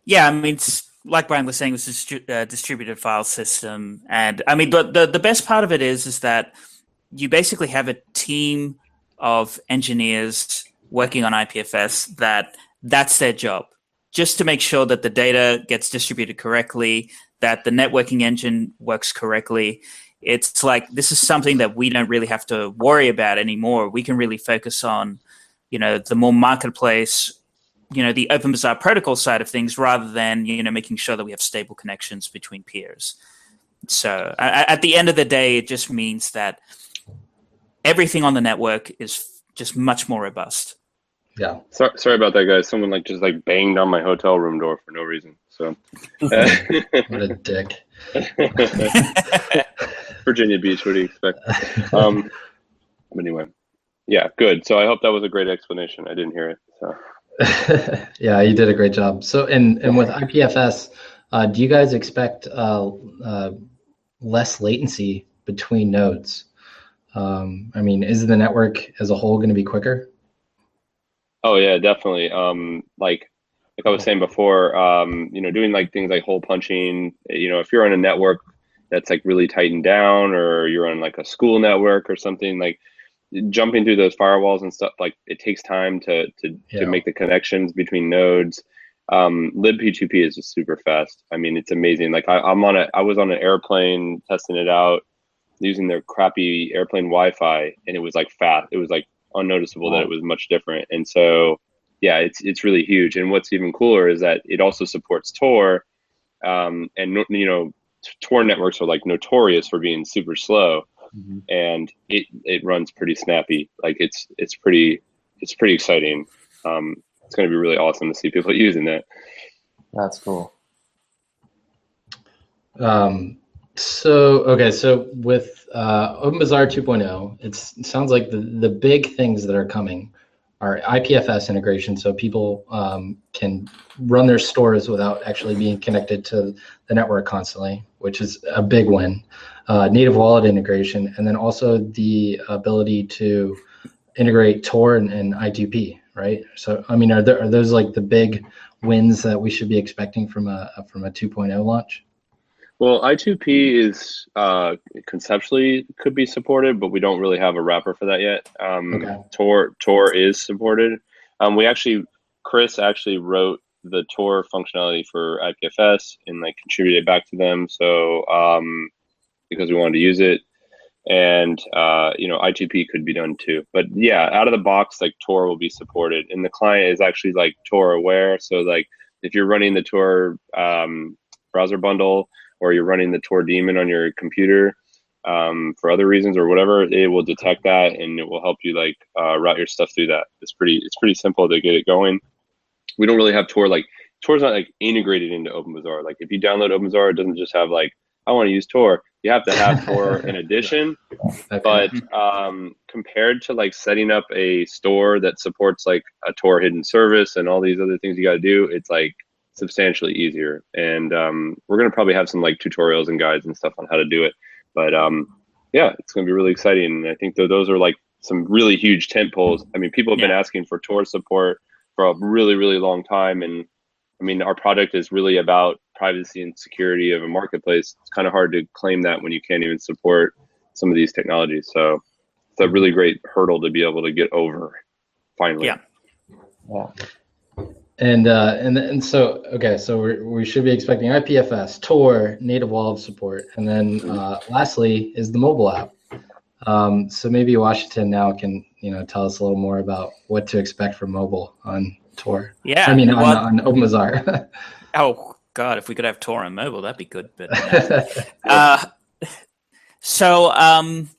yeah, I mean, like Brian was saying, it's a uh, distributed file system, and I mean, the, the the best part of it is is that you basically have a team of engineers working on IPFS that that's their job, just to make sure that the data gets distributed correctly, that the networking engine works correctly. It's like this is something that we don't really have to worry about anymore. We can really focus on, you know, the more marketplace, you know, the open bazaar protocol side of things, rather than you know making sure that we have stable connections between peers. So at the end of the day, it just means that everything on the network is just much more robust. Yeah. Sorry, sorry about that, guys. Someone like just like banged on my hotel room door for no reason. So. what a dick. Virginia Beach. What do you expect? Um, anyway, yeah, good. So I hope that was a great explanation. I didn't hear it. So. yeah, you did a great job. So, and and with IPFS, uh, do you guys expect uh, uh, less latency between nodes? Um, I mean, is the network as a whole going to be quicker? Oh yeah, definitely. Um, like like I was saying before, um, you know, doing like things like hole punching. You know, if you're on a network that's like really tightened down, or you're on like a school network or something, like jumping through those firewalls and stuff, like it takes time to to yeah. to make the connections between nodes. Um, libp2p is just super fast. I mean, it's amazing. Like I, I'm on a, I was on an airplane testing it out using their crappy airplane Wi-Fi, and it was like fast. It was like unnoticeable wow. that it was much different. And so, yeah, it's it's really huge. And what's even cooler is that it also supports Tor, um, and you know, Tor networks are like notorious for being super slow, mm-hmm. and it it runs pretty snappy. Like it's it's pretty it's pretty exciting. Um, it's going to be really awesome to see people using that. That's cool. Um, so okay, so with uh, OpenBazaar 2.0, it sounds like the the big things that are coming are IPFS integration, so people um, can run their stores without actually being connected to the network constantly, which is a big win. Uh, native wallet integration, and then also the ability to integrate Tor and, and I2P, right? So, I mean, are there are those like the big wins that we should be expecting from a from a 2.0 launch? Well, I2P is uh, conceptually could be supported, but we don't really have a wrapper for that yet. Um, okay. Tor Tor is supported. Um, we actually, Chris actually wrote the Tor functionality for IPFS and like contributed back to them. So um, because we wanted to use it, and uh, you know I2P could be done too. But yeah, out of the box, like Tor will be supported, and the client is actually like Tor aware. So like if you're running the Tor um, browser bundle or you're running the Tor daemon on your computer um, for other reasons or whatever, it will detect that and it will help you like uh, route your stuff through that. It's pretty it's pretty simple to get it going. We don't really have Tor like Tor's not like integrated into OpenBazaar. Like if you download OpenBazaar, it doesn't just have like I want to use Tor. You have to have Tor in addition. Okay. But um, compared to like setting up a store that supports like a Tor hidden service and all these other things you got to do, it's like substantially easier. And um, we're going to probably have some like tutorials and guides and stuff on how to do it. But um, yeah, it's going to be really exciting. And I think that those are like some really huge tent poles. I mean, people have yeah. been asking for Tor support for a really, really long time. And I mean, our product is really about privacy and security of a marketplace. It's kind of hard to claim that when you can't even support some of these technologies. So it's a really great hurdle to be able to get over finally. Yeah. Yeah. And uh, and and so okay, so we we should be expecting IPFS, Tor, native wallet support, and then uh, lastly is the mobile app. Um, so maybe Washington now can you know tell us a little more about what to expect from mobile on Tor. Yeah, I mean on, well, on OpenBazaar. oh God, if we could have Tor on mobile, that'd be good. But uh, so um,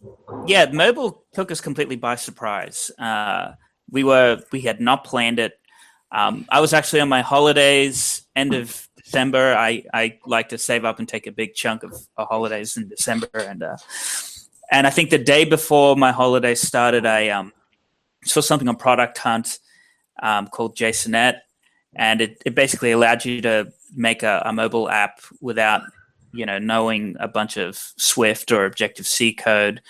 yeah, mobile took us completely by surprise. Uh, we were we had not planned it. Um, I was actually on my holidays end of December. I, I like to save up and take a big chunk of, holidays in December, and uh, and I think the day before my holiday started, I um, saw something on Product Hunt um, called Jasonette, and it, it basically allowed you to make a, a mobile app without you know knowing a bunch of Swift or Objective C code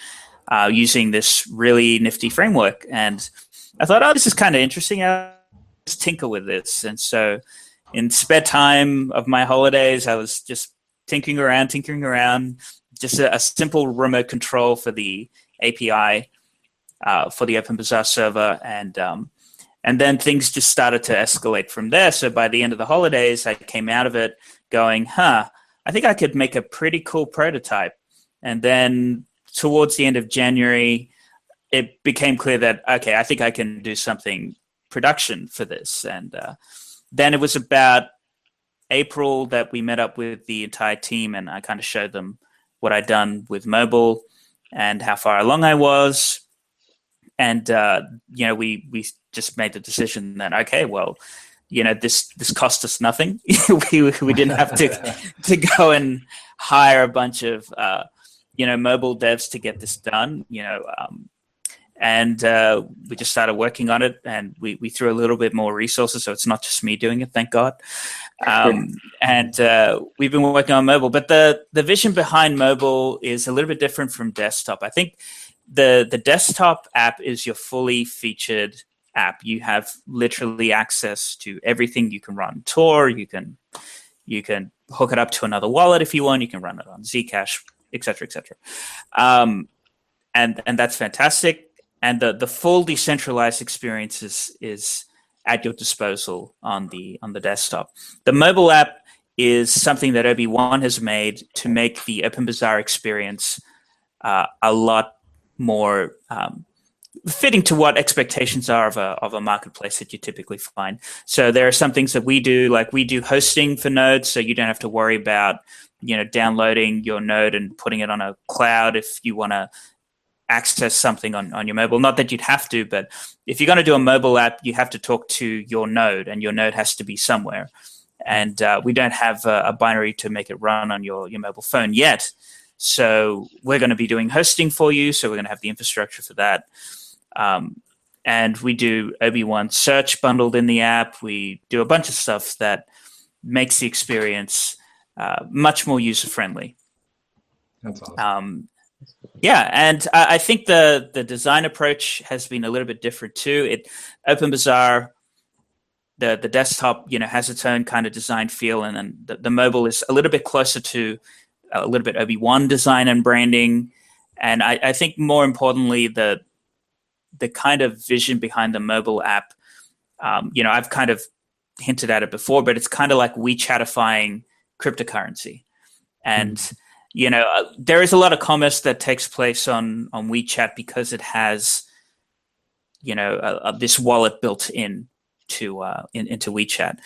uh, using this really nifty framework. And I thought, oh, this is kind of interesting. I'll just tinker with this. And so in spare time of my holidays, I was just tinkering around, tinkering around, just a, a simple remote control for the API uh, for the OpenBazaar server, and um, and then things just started to escalate from there. So by the end of the holidays, I came out of it going, "Huh, I think I could make a pretty cool prototype." And then towards the end of January, it became clear that okay, I think I can do something production for this, and uh, then it was about April that we met up with the entire team and I kind of showed them what I'd done with mobile and how far along I was. And uh, you know, we we just made the decision that okay, well, you know, this this cost us nothing. we we didn't have to to go and hire a bunch of uh, you know mobile devs to get this done. You know, um, and uh, we just started working on it and we, we threw a little bit more resources so it's not just me doing it thank god. Um, and uh, we've been working on mobile but the, the vision behind mobile is a little bit different from desktop. I think the, the desktop app is your fully featured app. You have literally access to everything. You can run tor you can you can hook it up to another wallet if you want you can run it on zcash etc etc um, and and that's fantastic and the the full decentralized experience is is at your disposal on the on the desktop. The mobile app is something that OB1 has made to make the OpenBazaar experience uh, a lot more um, fitting to what expectations are of a of a marketplace that you typically find. So there are some things that we do, like we do hosting for nodes, so you don't have to worry about you know downloading your node and putting it on a cloud if you want to access something on, on your mobile. Not that you'd have to, but if you're going to do a mobile app, you have to talk to your node, and your node has to be somewhere. And uh, we don't have a, a, binary to make it run on your, your mobile phone yet. So we're going to be doing hosting for you. So we're going to have the infrastructure for that. Um, and we do OB1 search bundled in the app. We do a bunch of stuff that makes the experience uh, much more user friendly. That's awesome. Um, yeah, and I, think the the design approach has been a little bit different too. It OpenBazaar, the the desktop, you know, has its own kind of design feel, and then the, the mobile is a little bit closer to a little bit OB1 design and branding. And I, I think more importantly, the the kind of vision behind the mobile app. Um, you know, I've kind of hinted at it before, but it's kind of like WeChatifying cryptocurrency, and mm you know, uh, there is a lot of commerce that takes place on on WeChat because it has, you know, uh, this wallet built in to uh, in, into WeChat,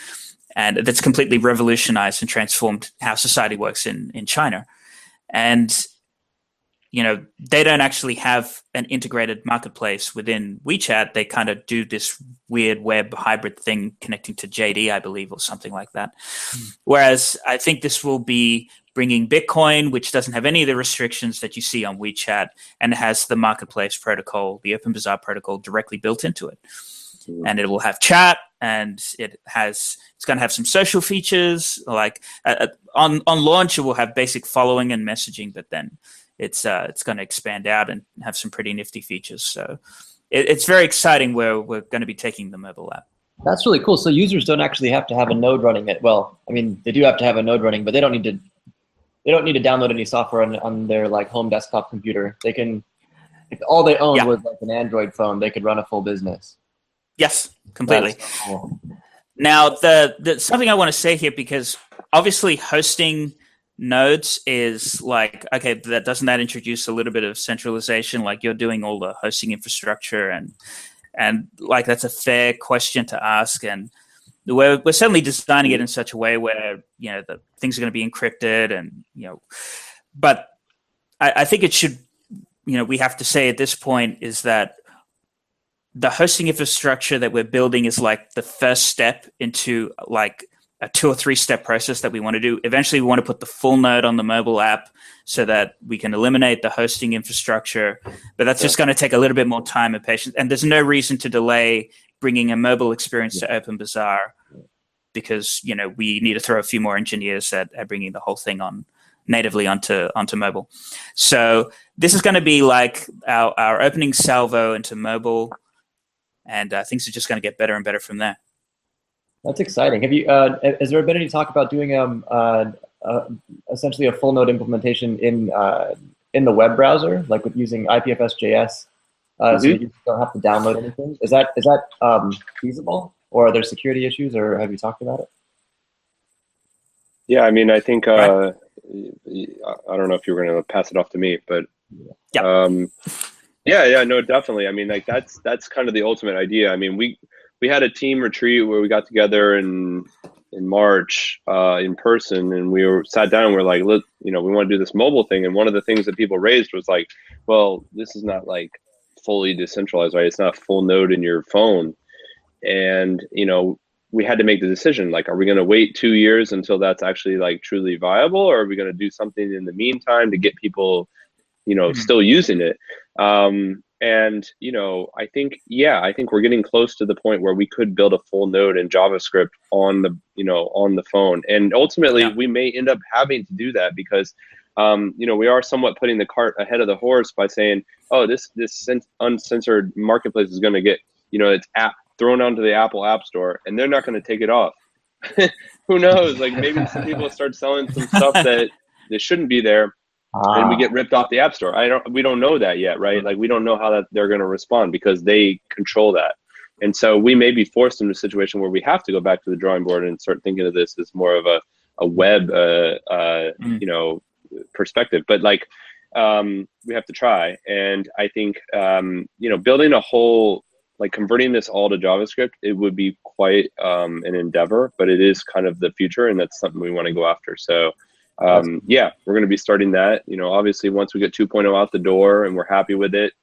and that's completely revolutionized and transformed how society works in in China, and you know they don't actually have an integrated marketplace within WeChat. They kind of do this weird web hybrid thing connecting to JD, I believe, or something like that. Mm. Whereas I think this will be bringing Bitcoin, which doesn't have any of the restrictions that you see on WeChat, and has the marketplace protocol, the OpenBazaar protocol, directly built into it. Mm-hmm. And it will have chat, and it has it's going to have some social features. Like uh, uh, on on launch, it will have basic following and messaging, but then it's uh, it's going to expand out and have some pretty nifty features. So it, it's very exciting where we're going to be taking the mobile app. That's really cool. So users don't actually have to have a node running it. Well, I mean, they do have to have a node running, but they don't need to they don't need to download any software on, on their like home desktop computer. They can, if all they own yeah. was like an Android phone, they could run a full business. Yes, completely. Cool. Now, the, the something I want to say here because obviously hosting nodes is like okay, that doesn't that introduce a little bit of centralization? Like you're doing all the hosting infrastructure and and like that's a fair question to ask and we're, we're certainly designing it mm. in such a way where you know the things are going to be encrypted and you know but I, I think it should you know we have to say at this point is that the hosting infrastructure that we're building is like the first step into like a two or three step process that we want to do. Eventually, we want to put the full node on the mobile app so that we can eliminate the hosting infrastructure. But that's yeah. just going to take a little bit more time and patience. And there's no reason to delay bringing a mobile experience yeah. to OpenBazaar because you know we need to throw a few more engineers at, at bringing the whole thing on natively onto onto mobile. So this is going to be like our, our opening salvo into mobile, and uh, things are just going to get better and better from there. That's exciting. Have you? Uh, has there been any talk about doing um uh, uh, essentially a full node implementation in uh, in the web browser, like with using IPFS.js, uh, mm-hmm. so you don't have to download anything? Is that is that um, feasible, or are there security issues, or have you talked about it? Yeah, I mean, I think uh, I don't know if you were going to pass it off to me, but yeah. Um, yeah, yeah, no, definitely. I mean, like that's that's kind of the ultimate idea. I mean, we we had a team retreat where we got together in in March uh, in person, and we were sat down. And we are like, look, you know, we want to do this mobile thing. And one of the things that people raised was like, well, this is not like fully decentralized, right? It's not full node in your phone. And you know, we had to make the decision like, are we going to wait two years until that's actually like truly viable, or are we going to do something in the meantime to get people, you know, mm-hmm. still using it? Um, and you know i think yeah i think we're getting close to the point where we could build a full node in javascript on the you know on the phone and ultimately yeah. we may end up having to do that because um, you know we are somewhat putting the cart ahead of the horse by saying oh this this uncensored marketplace is going to get you know its app thrown onto the apple app store and they're not going to take it off who knows like maybe some people start selling some stuff that that shouldn't be there and we ah. get ripped off the app store. I don't. We don't know that yet, right? Like we don't know how that they're going to respond because they control that. And so we may be forced into a situation where we have to go back to the drawing board and start thinking of this as more of a a web, uh, uh, mm. you know, perspective. But like, um, we have to try. And I think, um, you know, building a whole like converting this all to JavaScript, it would be quite um, an endeavor, but it is kind of the future, and that's something we want to go after. So um, yeah, we're going to be starting that. You know, obviously, once we get 2.0 out the door and we're happy with it,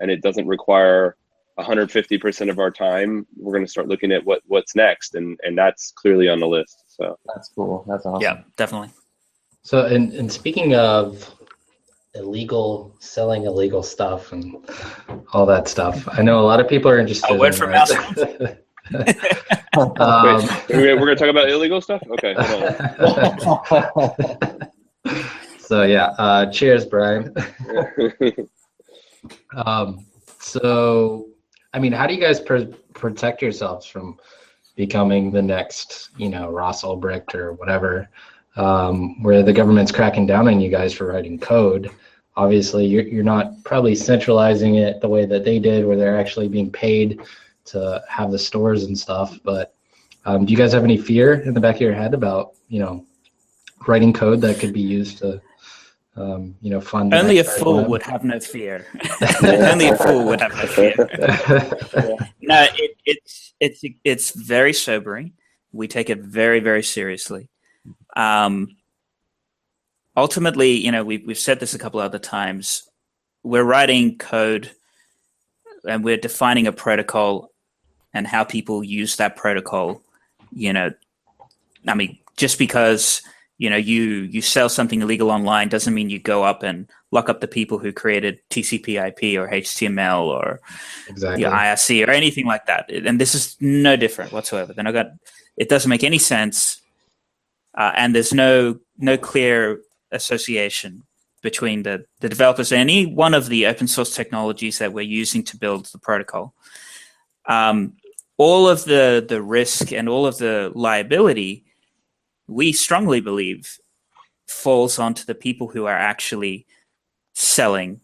and it doesn't require 150% of our time, we're going to start looking at what what's next, and and that's clearly on the list. So that's cool. That's awesome. Yeah, definitely. So, and and speaking of illegal selling illegal stuff and all that stuff, I know a lot of people are interested. A word from right? um, Wait, we're going to talk about illegal stuff? Okay. so, yeah. Uh, cheers, Brian. um, so, I mean, how do you guys pr- protect yourselves from becoming the next, you know, Ross Ulbricht or whatever, um, where the government's cracking down on you guys for writing code? Obviously, you're, you're not probably centralizing it the way that they did, where they're actually being paid to have the stores and stuff. But um, do you guys have any fear in the back of your head about you know writing code that could be used to um, you know fund? Only a fool web? would have no fear. Only a fool would have no fear. no, it, it's it's it's very sobering. We take it very very seriously. Um, ultimately, you know, we've we've said this a couple other times. We're writing code and we're defining a protocol and how people use that protocol. You know, I mean, just because you know you you sell something illegal online doesn't mean you go up and lock up the people who created TCP/IP or HTML or exactly. IRC or anything like that. And this is no different whatsoever. Then I got it doesn't make any sense, uh, and there's no no clear association between the, the developers and any one of the open source technologies that we're using to build the protocol. Um, all of the the risk and all of the liability, we strongly believe, falls onto the people who are actually selling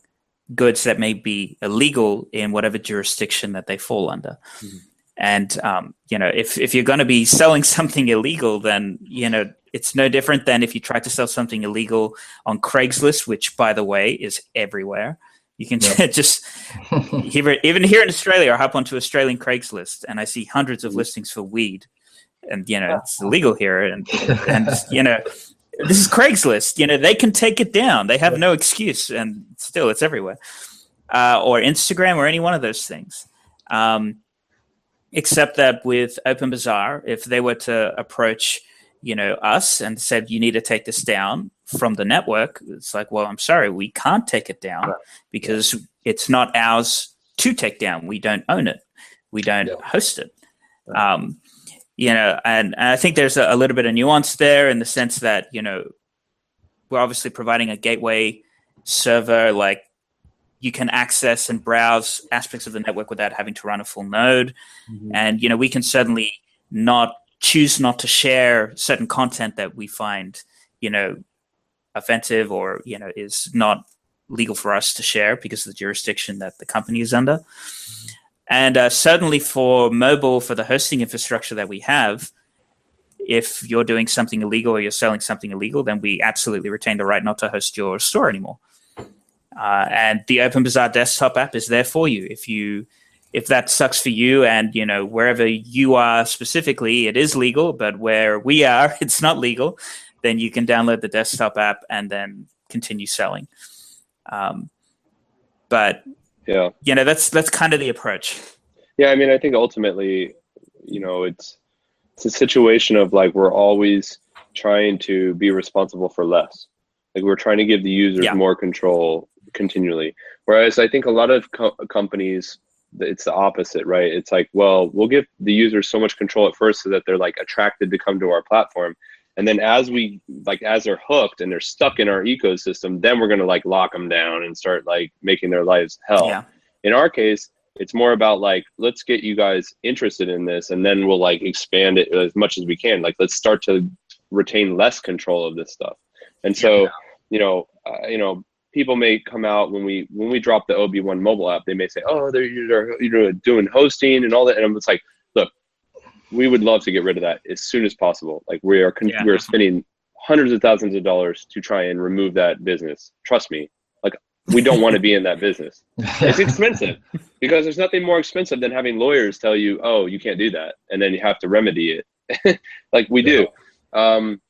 goods that may be illegal in whatever jurisdiction that they fall under. Mm-hmm. And um, you know, if if you're going to be selling something illegal, then you know it's no different than if you try to sell something illegal on Craigslist, which, by the way, is everywhere. You can yep. just even here in Australia, I hop onto Australian Craigslist and I see hundreds of listings for weed, and you know it's illegal here, and and you know this is Craigslist. You know they can take it down; they have no excuse, and still it's everywhere. Uh, or Instagram or any one of those things. Um, except that with OpenBazaar, if they were to approach, you know, us and said you need to take this down from the network, it's like, well, I'm sorry, we can't take it down because it's not ours to take down. We don't own it. We don't yeah. host it. Um, you know, and, and, I think there's a, a little bit of nuance there in the sense that you know we're obviously providing a gateway server like you can access and browse aspects of the network without having to run a full node. Mm-hmm. And you know, we can certainly not choose not to share certain content that we find, you know, offensive or you know is not legal for us to share because of the jurisdiction that the company is under. Mm-hmm. And uh, certainly for mobile, for the hosting infrastructure that we have, if you're doing something illegal or you're selling something illegal, then we absolutely retain the right not to host your store anymore. Uh, and the OpenBazaar desktop app is there for you. If you if that sucks for you, and you know wherever you are specifically, it is legal, but where we are, it's not legal. Then you can download the desktop app and then continue selling. Um, but yeah, you know that's that's kind of the approach. Yeah, I mean, I think ultimately, you know, it's it's a situation of like we're always trying to be responsible for less. Like we're trying to give the users yeah. more control continually. Whereas I think a lot of co- companies, it's the opposite, right? It's like, well, we'll give the users so much control at first so that they're like attracted to come to our platform. And then as we like, as they're hooked and they're stuck in our ecosystem, then we're going to like lock them down and start like making their lives hell. Yeah. In our case, it's more about like, let's get you guys interested in this and then we'll like expand it as much as we can. Like, let's start to retain less control of this stuff. And so, yeah. you know, uh, you know, people may come out when we when we drop the OB1 mobile app, they may say, "Oh, they're you're, you're doing hosting and all that," and I'm it's like, look, we would love to get rid of that as soon as possible. Like we are con- yeah. we're spending hundreds of thousands of dollars to try and remove that business. Trust me, like we don't want to be in that business. It's expensive because there's nothing more expensive than having lawyers tell you, "Oh, you can't do that," and then you have to remedy it, like we do. Um,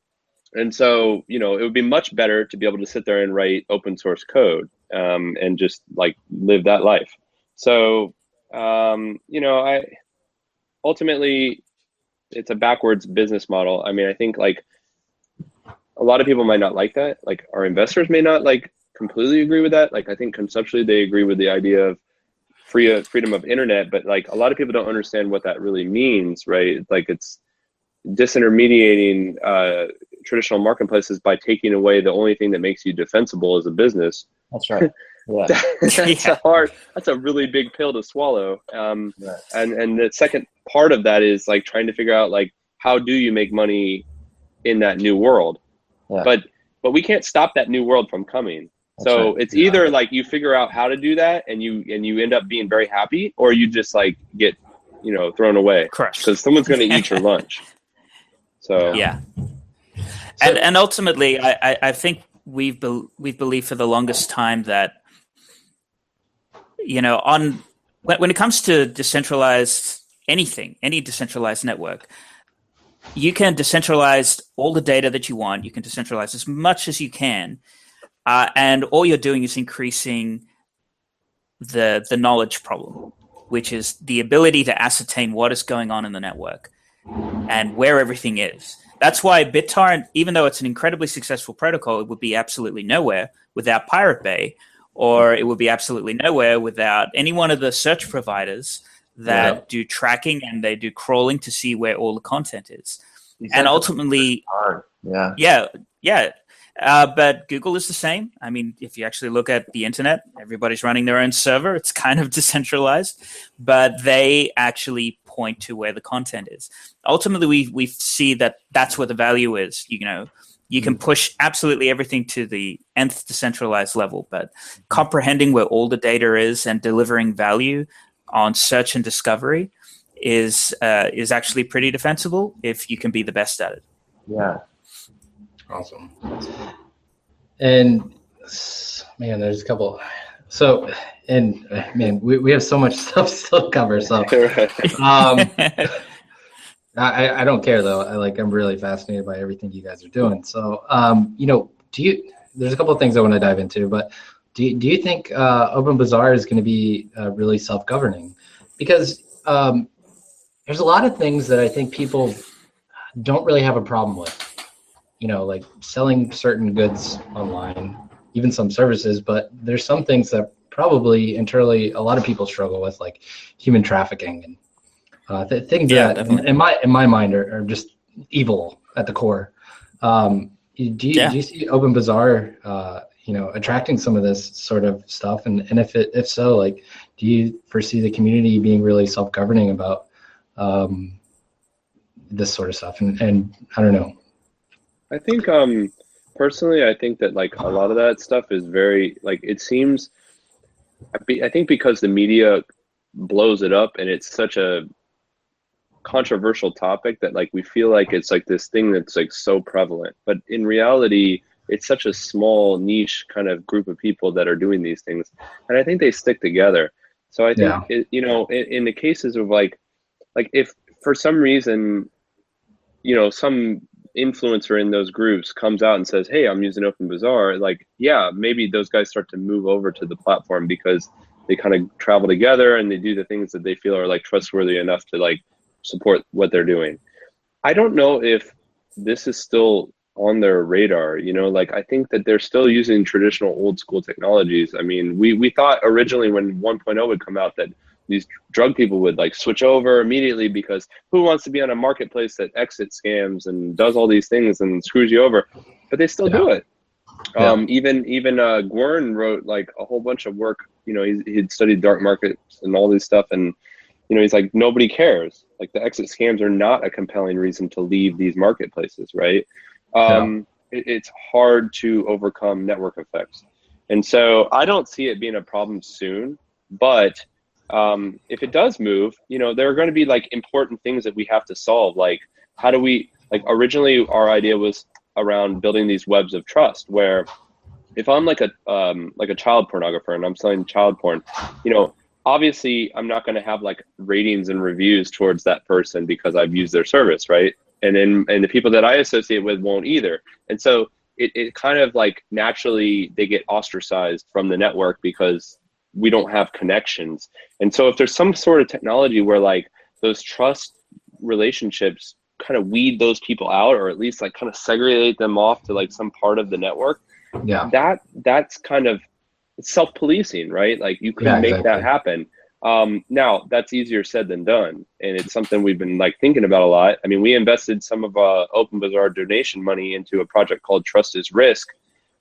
and so, you know, it would be much better to be able to sit there and write open source code um, and just like live that life. So, um, you know, I ultimately it's a backwards business model. I mean, I think like a lot of people might not like that. Like our investors may not like completely agree with that. Like I think conceptually they agree with the idea of free freedom of internet, but like a lot of people don't understand what that really means, right? Like it's disintermediating uh, traditional marketplaces by taking away the only thing that makes you defensible as a business. That's right. Yeah. that's yeah. a hard. That's a really big pill to swallow. Um, right. And and the second part of that is like trying to figure out like how do you make money in that new world. Yeah. But but we can't stop that new world from coming. That's so right. it's yeah. either like you figure out how to do that and you and you end up being very happy, or you just like get you know thrown away because someone's going to eat your lunch. So yeah, and and ultimately, I, I think we've be, we've believed for the longest time that you know on when, when it comes to decentralized anything, any decentralized network, you can decentralize all the data that you want. You can decentralize as much as you can, uh, and all you're doing is increasing the the knowledge problem, which is the ability to ascertain what is going on in the network and where everything is. That's why BitTorrent, even though it's an incredibly successful protocol, it would be absolutely nowhere without Pirate Bay, or it would be absolutely nowhere without any one of the search providers that yeah. do tracking and they do crawling to see where all the content is. Exactly. And ultimately, yeah, yeah, yeah. Uh, but Google is the same. I mean, if you actually look at the internet, everybody's running their own server. It's kind of decentralized, but they actually point to where the content is. Ultimately, we we see that that's where the value is. You know, you can mm. push absolutely everything to the nth decentralized level, but comprehending where all the data is and delivering value on search and discovery is uh, is actually pretty defensible if you can be the best at it. Yeah. Awesome. And man, there's a couple. So and man, we, we have so much stuff still to cover. So, um, I, I don't care though. I like, I'm really fascinated by everything you guys are doing. So, um, you know, do you, there's a couple of things I want to dive into, but do you, do you think, uh, OpenBazaar is going to be uh, really self-governing? because um, there's a lot of things that I think people don't really have a problem with. You know, like selling certain goods online, even some services, but there's some things that probably internally a lot of people struggle with, like human trafficking and uh, th- things Yeah, that, definitely. in my in my mind, are, are just evil at the core. Um, do you, Yeah. do you see Open Bazaar, uh, you know, attracting some of this sort of stuff? And and if it if so, like, do you foresee the community being really self governing about um, this sort of stuff? And and I don't know. I think um personally I think that like a lot of that stuff is very like it seems I, be, I think because the media blows it up and it's such a controversial topic that like we feel like it's like this thing that's like so prevalent but in reality it's such a small niche kind of group of people that are doing these things and i think they stick together so i think Yeah. it, you know in, in the cases of like like if for some reason you know some influencer in those groups comes out and says hey i'm using open bazaar like yeah maybe those guys start to move over to the platform because they kind of travel together and they do the things that they feel are like trustworthy enough to like support what they're doing. I don't know if this is still on their radar you know like i think that they're still using traditional old school technologies. I mean we we thought originally when 1.0 would come out that these drug people would like switch over immediately because who wants to be on a marketplace that exit scams and does all these things and screws you over? But they still do it. Yeah. um, even even uh, Gwern wrote like a whole bunch of work you know he's, he'd studied dark markets and all this stuff and you know he's like nobody cares. Like the exit scams are not a compelling reason to leave these marketplaces right? Um, it, it's hard to overcome network effects. And so i don't see it being a problem soon but um, if it does move you know there are going to be like important things that we have to solve. Like how do we like originally our idea was around building these webs of trust where if i'm like a um, like a child pornographer and i'm selling child porn you know obviously i'm not going to have like ratings and reviews towards that person because i've used their service right? And then and the people that i associate with won't either. And so it, it kind of like naturally they get ostracized from the network because we don't have connections and so if there's some sort of technology where like those trust relationships kind of weed those people out or at least like kind of segregate them off to like some part of the network Yeah. that that's kind of it's self-policing right like you can Yeah, make exactly. that happen um, now that's easier said than done and it's something we've been like thinking about a lot i mean we invested some of uh, open bazaar donation money into a project called trust is risk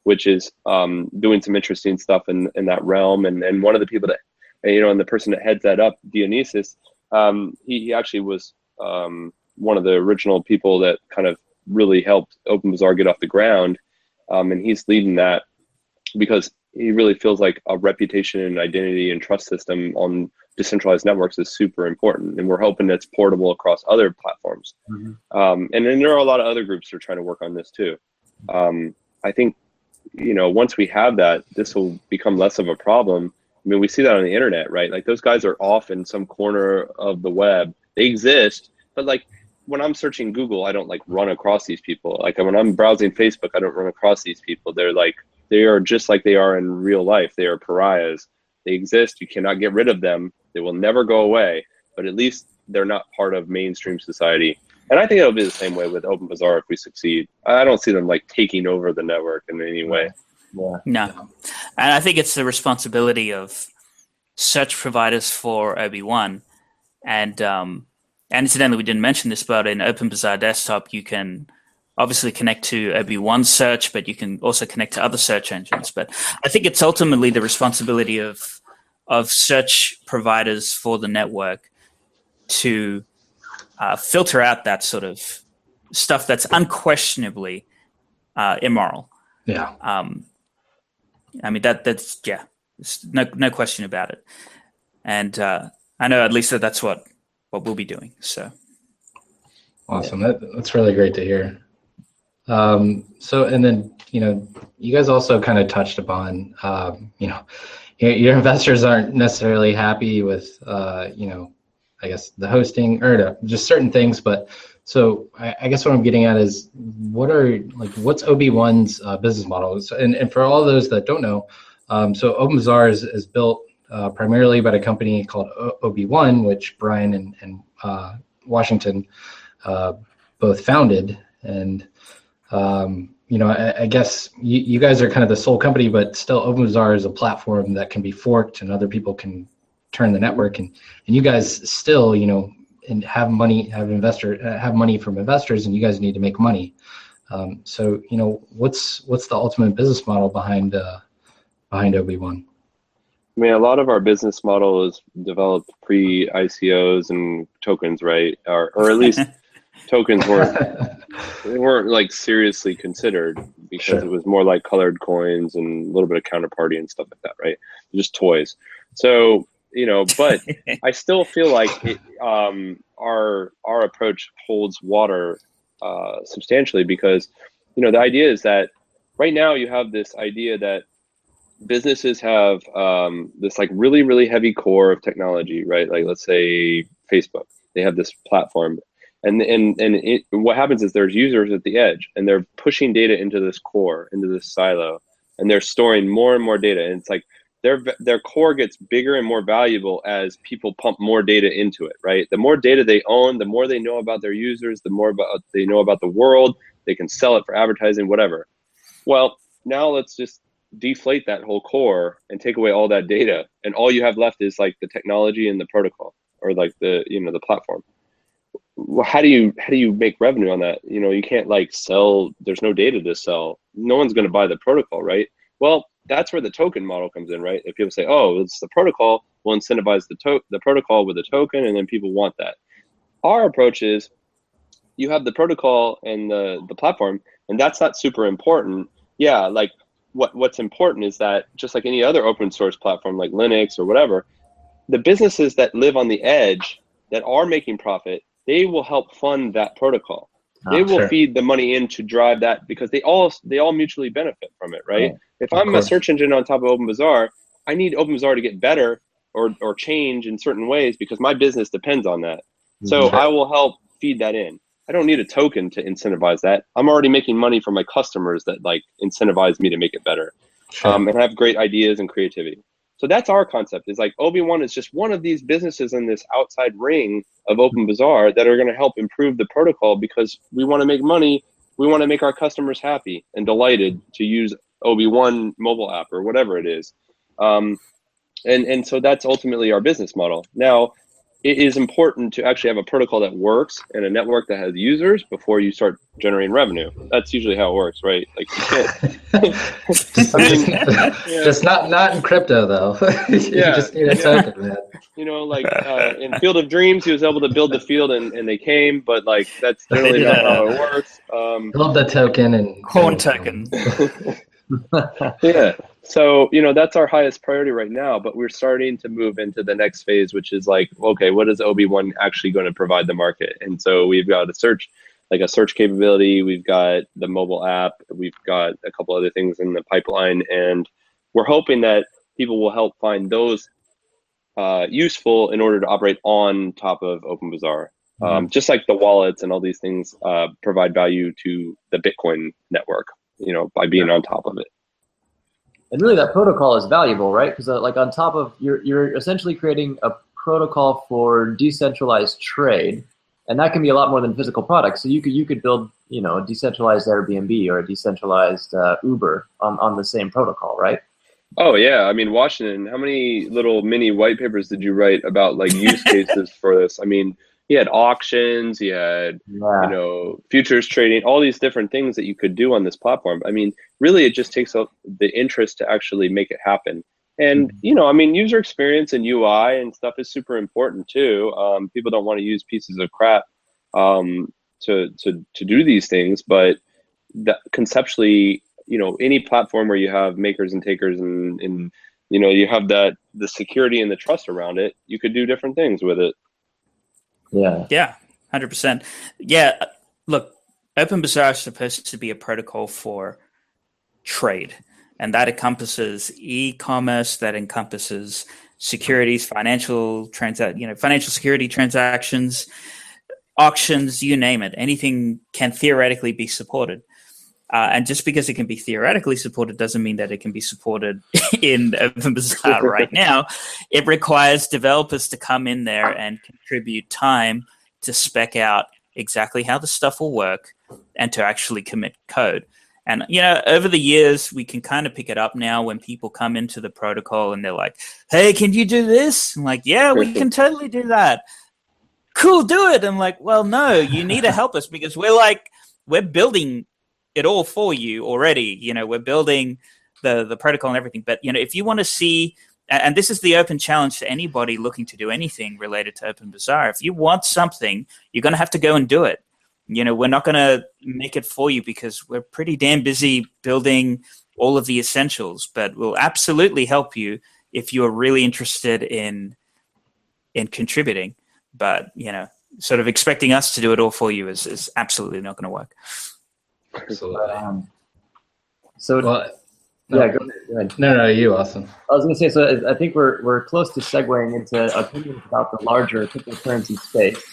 which is um, doing some interesting stuff in, in that realm. And, and one of the people that you know and the person that heads that up Dionysis um, he, he actually was um, one of the original people that kind of really helped open bazaar get off the ground. Um, and he's leading that because he really feels like a reputation and identity and trust system on decentralized networks is super important. And we're hoping it's portable across other platforms. Mhm. um, and then there are a lot of other groups that are trying to work on this too. Um, i think you know once we have that this will become less of a problem. I mean we see that on the internet right? Like those guys are off in some corner of the web. They exist but like when i'm searching google i don't like run across these people. Like when i'm browsing facebook i don't run across these people. They're like they are just like they are in real life. They are pariahs. They exist. You cannot get rid of them. They will never go away. But at least they're not part of mainstream society and i think it'll be the same way with open bazaar if we succeed i don't see them like taking over the network in any way Yeah. No. And I think it's the responsibility of search providers for OB1. And um, and incidentally, we didn't mention this, but in OpenBazaar Desktop, you can obviously connect to OB1 search, but you can also connect to other search engines. But I think it's ultimately the responsibility of of search providers for the network to uh, filter out that sort of stuff that's unquestionably uh, immoral. Yeah. Um, I mean that that's yeah, It's no no question about it. And uh, I know at least that that's what what we'll be doing. So Awesome. That, that's really great to hear. Um, so, and then, you know, you guys also kind of touched upon, um, you know, your, your investors aren't necessarily happy with, uh, you know, I guess the hosting or no, just certain things. But so I, I guess what I'm getting at is what are like, what's OB1's uh, business model? So, and, and for all those that don't know, um, so OpenBazaar is, is built uh, primarily by a company called OB1, which Brian and, and uh, Washington uh, both founded. And um, you know, I, I guess you, you, guys are kind of the sole company, but still OpenBazaar is a platform that can be forked and other people can turn the network and, and you guys still, you know, and have money, have investor, uh, have money from investors and you guys need to make money. Um, so, you know, what's, what's the ultimate business model behind, uh, behind OB1? I mean, a lot of our business model is developed pre ICOs and tokens, right? Or, or at least tokens weren't they weren't like seriously considered because sure. it was more like colored coins and a little bit of counterparty and stuff like that, right? Just toys. So you know, but I still feel like it, um, our our approach holds water uh, substantially because you know the idea is that right now you have this idea that businesses have um, this like really really heavy core of technology, right? Like let's say Facebook, they have this platform and and and it, what happens is there's users at the edge and they're pushing data into this core into this silo and they're storing more and more data and it's like their their core gets bigger and more valuable as people pump more data into it right the more data they own the more they know about their users the more about they know about the world they can sell it for advertising whatever well now let's just deflate that whole core and take away all that data and all you have left is like the technology and the protocol or like the you know the platform well, how do you how do you make revenue on that? You know, you can't like sell. There's no data to sell. No one's going to buy the protocol, right? Well, that's where the token model comes in, right? If people say, "Oh, it's the protocol," we'll incentivize the to- the protocol with a token, and then people want that. Our approach is, you have the protocol and the the platform, and that's not super important. Yeah, like what what's important is that just like any other open source platform, like Linux or whatever, the businesses that live on the edge that are making profit they will help fund that protocol. Oh, they will sure. feed the money in to drive that because they all they all mutually benefit from it, right? Oh, if I'm course. a search engine on top of OpenBazaar, I need OpenBazaar to get better or or change in certain ways because my business depends on that. So sure. I will help feed that in. I don't need a token to incentivize that. I'm already making money from my customers that like incentivize me to make it better, sure. um, and have great ideas and creativity. So that's our concept. Is like OB1 is just one of these businesses in this outside ring of Open Bazaar that are going to help improve the protocol because we want to make money. We want to make our customers happy and delighted to use OB1 mobile app or whatever it is. Um, and, and so that's ultimately our business model. Now, it is important to actually have a protocol that works and a network that has users before you start generating revenue. That's usually how it works, right? Like you can't. just, mean, yeah. just not not in crypto though. you yeah, just need a yeah. token, man. You know, like uh, in Field of Dreams, he was able to build the field and, and they came, but like that's generally yeah. not how it works. Um, build the token and corn token. yeah. So you know that's our highest priority right now but we're starting to move into the next phase which is like okay what is ob1 actually going to provide the market? And so we've got a search like a search capability we've got the mobile app we've got a couple other things in the pipeline and we're hoping that people will help find those uh, useful in order to operate on top of openbazaar mm-hmm. um, just like the wallets and all these things uh, provide value to the bitcoin network you know by being on top of it and really that protocol is valuable, right? Because uh, like on top of you're you're essentially creating a protocol for decentralized trade, and that can be a lot more than physical products. So you could you could build you know a decentralized Airbnb or a decentralized uh, Uber on on the same protocol, right? Oh yeah, I mean Washington. How many little mini white papers did you write about like use cases for this? I mean, he had auctions, he had yeah. you know futures trading, all these different things that you could do on this platform. I mean, really, it just takes up the interest to actually make it happen. And mm-hmm. you know, I mean, user experience and UI and stuff is super important too. Um, people don't want to use pieces of crap um, to to to do these things, but that conceptually, you know, any platform where you have makers and takers and and you know you have that the security and the trust around it, you could do different things with it. Yeah. Yeah. Hundred percent. Yeah. Look, OpenBazaar is supposed to be a protocol for trade, and that encompasses e-commerce, that encompasses securities, financial transa- you know, financial security transactions, auctions, you name it. Anything can theoretically be supported. Uh, and just because it can be theoretically supported doesn't mean that it can be supported in OpenBazaar right now. It requires developers to come in there and contribute time to spec out exactly how the stuff will work and to actually commit code. And you know, over the years, we can kind of pick it up now when people come into the protocol and they're like, "Hey, can you do this?" I'm like, "Yeah, we can totally do that." Cool, do it. I'm like, "Well, no, you need to help us because we're like we're building it all for you already. You know, we're building the the protocol and everything. But you know, if you want to see and this is the open challenge to anybody looking to do anything related to Open Bazaar. If you want something, you're going to have to go and do it. You know, we're not going to make it for you because we're pretty damn busy building all of the essentials, but we'll absolutely help you if you are really interested in in contributing. But you know, sort of expecting us to do it all for you is, is absolutely not going to work. Absolutely. Um, so well, no, yeah, go ahead, go ahead. No, no, you, Austin. I was going to say, so I think we're we're close to segueing into opinions about the larger cryptocurrency space.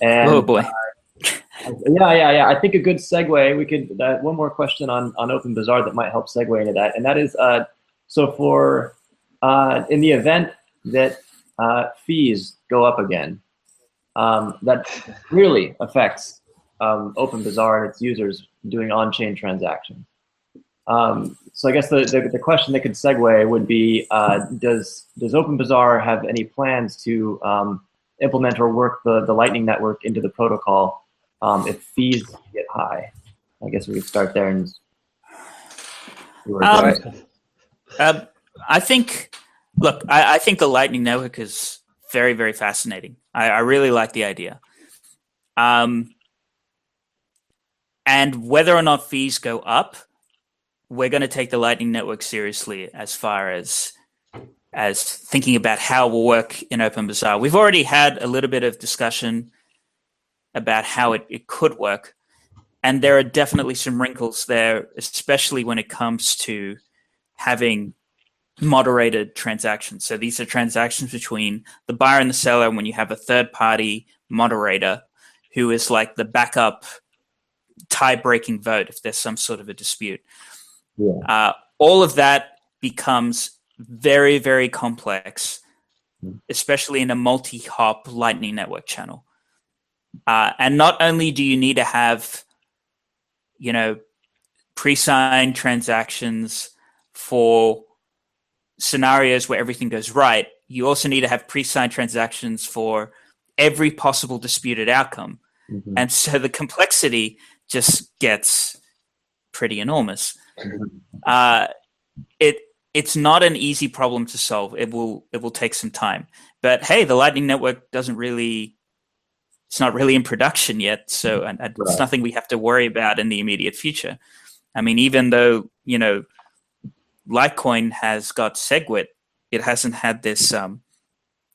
And, oh boy. Uh, yeah, yeah, yeah. I think a good segue. We could uh, one more question on on Open Bazaar that might help segue into that, and that is, uh, so for uh, in the event that uh, fees go up again, um, that really affects um, OpenBazaar and its users doing on-chain transactions. Um, so I guess the, the, the, question that could segue would be, uh, does, does OpenBazaar have any plans to um, implement or work the, the Lightning Network into the protocol um, if fees get high? I guess we could start there. And um, uh, I think, look, I, I, think the Lightning Network is very, very fascinating. I, I really like the idea. Um, and whether or not fees go up, we're going to take the Lightning Network seriously as far as as thinking about how we'll work in OpenBazaar. We've already had a little bit of discussion about how it, it could work. And there are definitely some wrinkles there, especially when it comes to having moderated transactions. So these are transactions between the buyer and the seller when you have a third party moderator who is like the backup tie breaking vote if there's some sort of a dispute. Yeah. Uh, all of that becomes very, very complex, mm. especially in a multi hop Lightning Network channel. Uh, and not only do you need to have, you know, pre signed transactions for scenarios where everything goes right, you also need to have pre signed transactions for every possible disputed outcome. Mm-hmm. And so the complexity just gets pretty enormous. Uh, it it's not an easy problem to solve. It will it will take some time. But hey, the Lightning Network doesn't really it's not really in production yet, so and, and right. it's nothing we have to worry about in the immediate future. I mean, even though you know Litecoin has got SegWit, it hasn't had this um,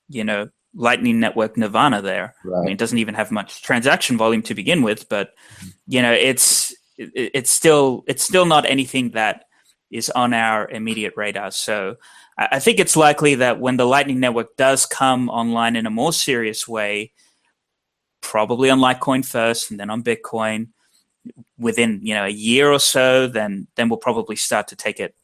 you know Lightning Network Nirvana there. Right. I mean, it doesn't even have much transaction volume to begin with, but you know, it's it, it's still it's still not anything that is on our immediate radar. So I, I think it's likely that when the Lightning Network does come online in a more serious way, probably on Litecoin first, and then on Bitcoin, within you know a year or so, then then we'll probably start to take it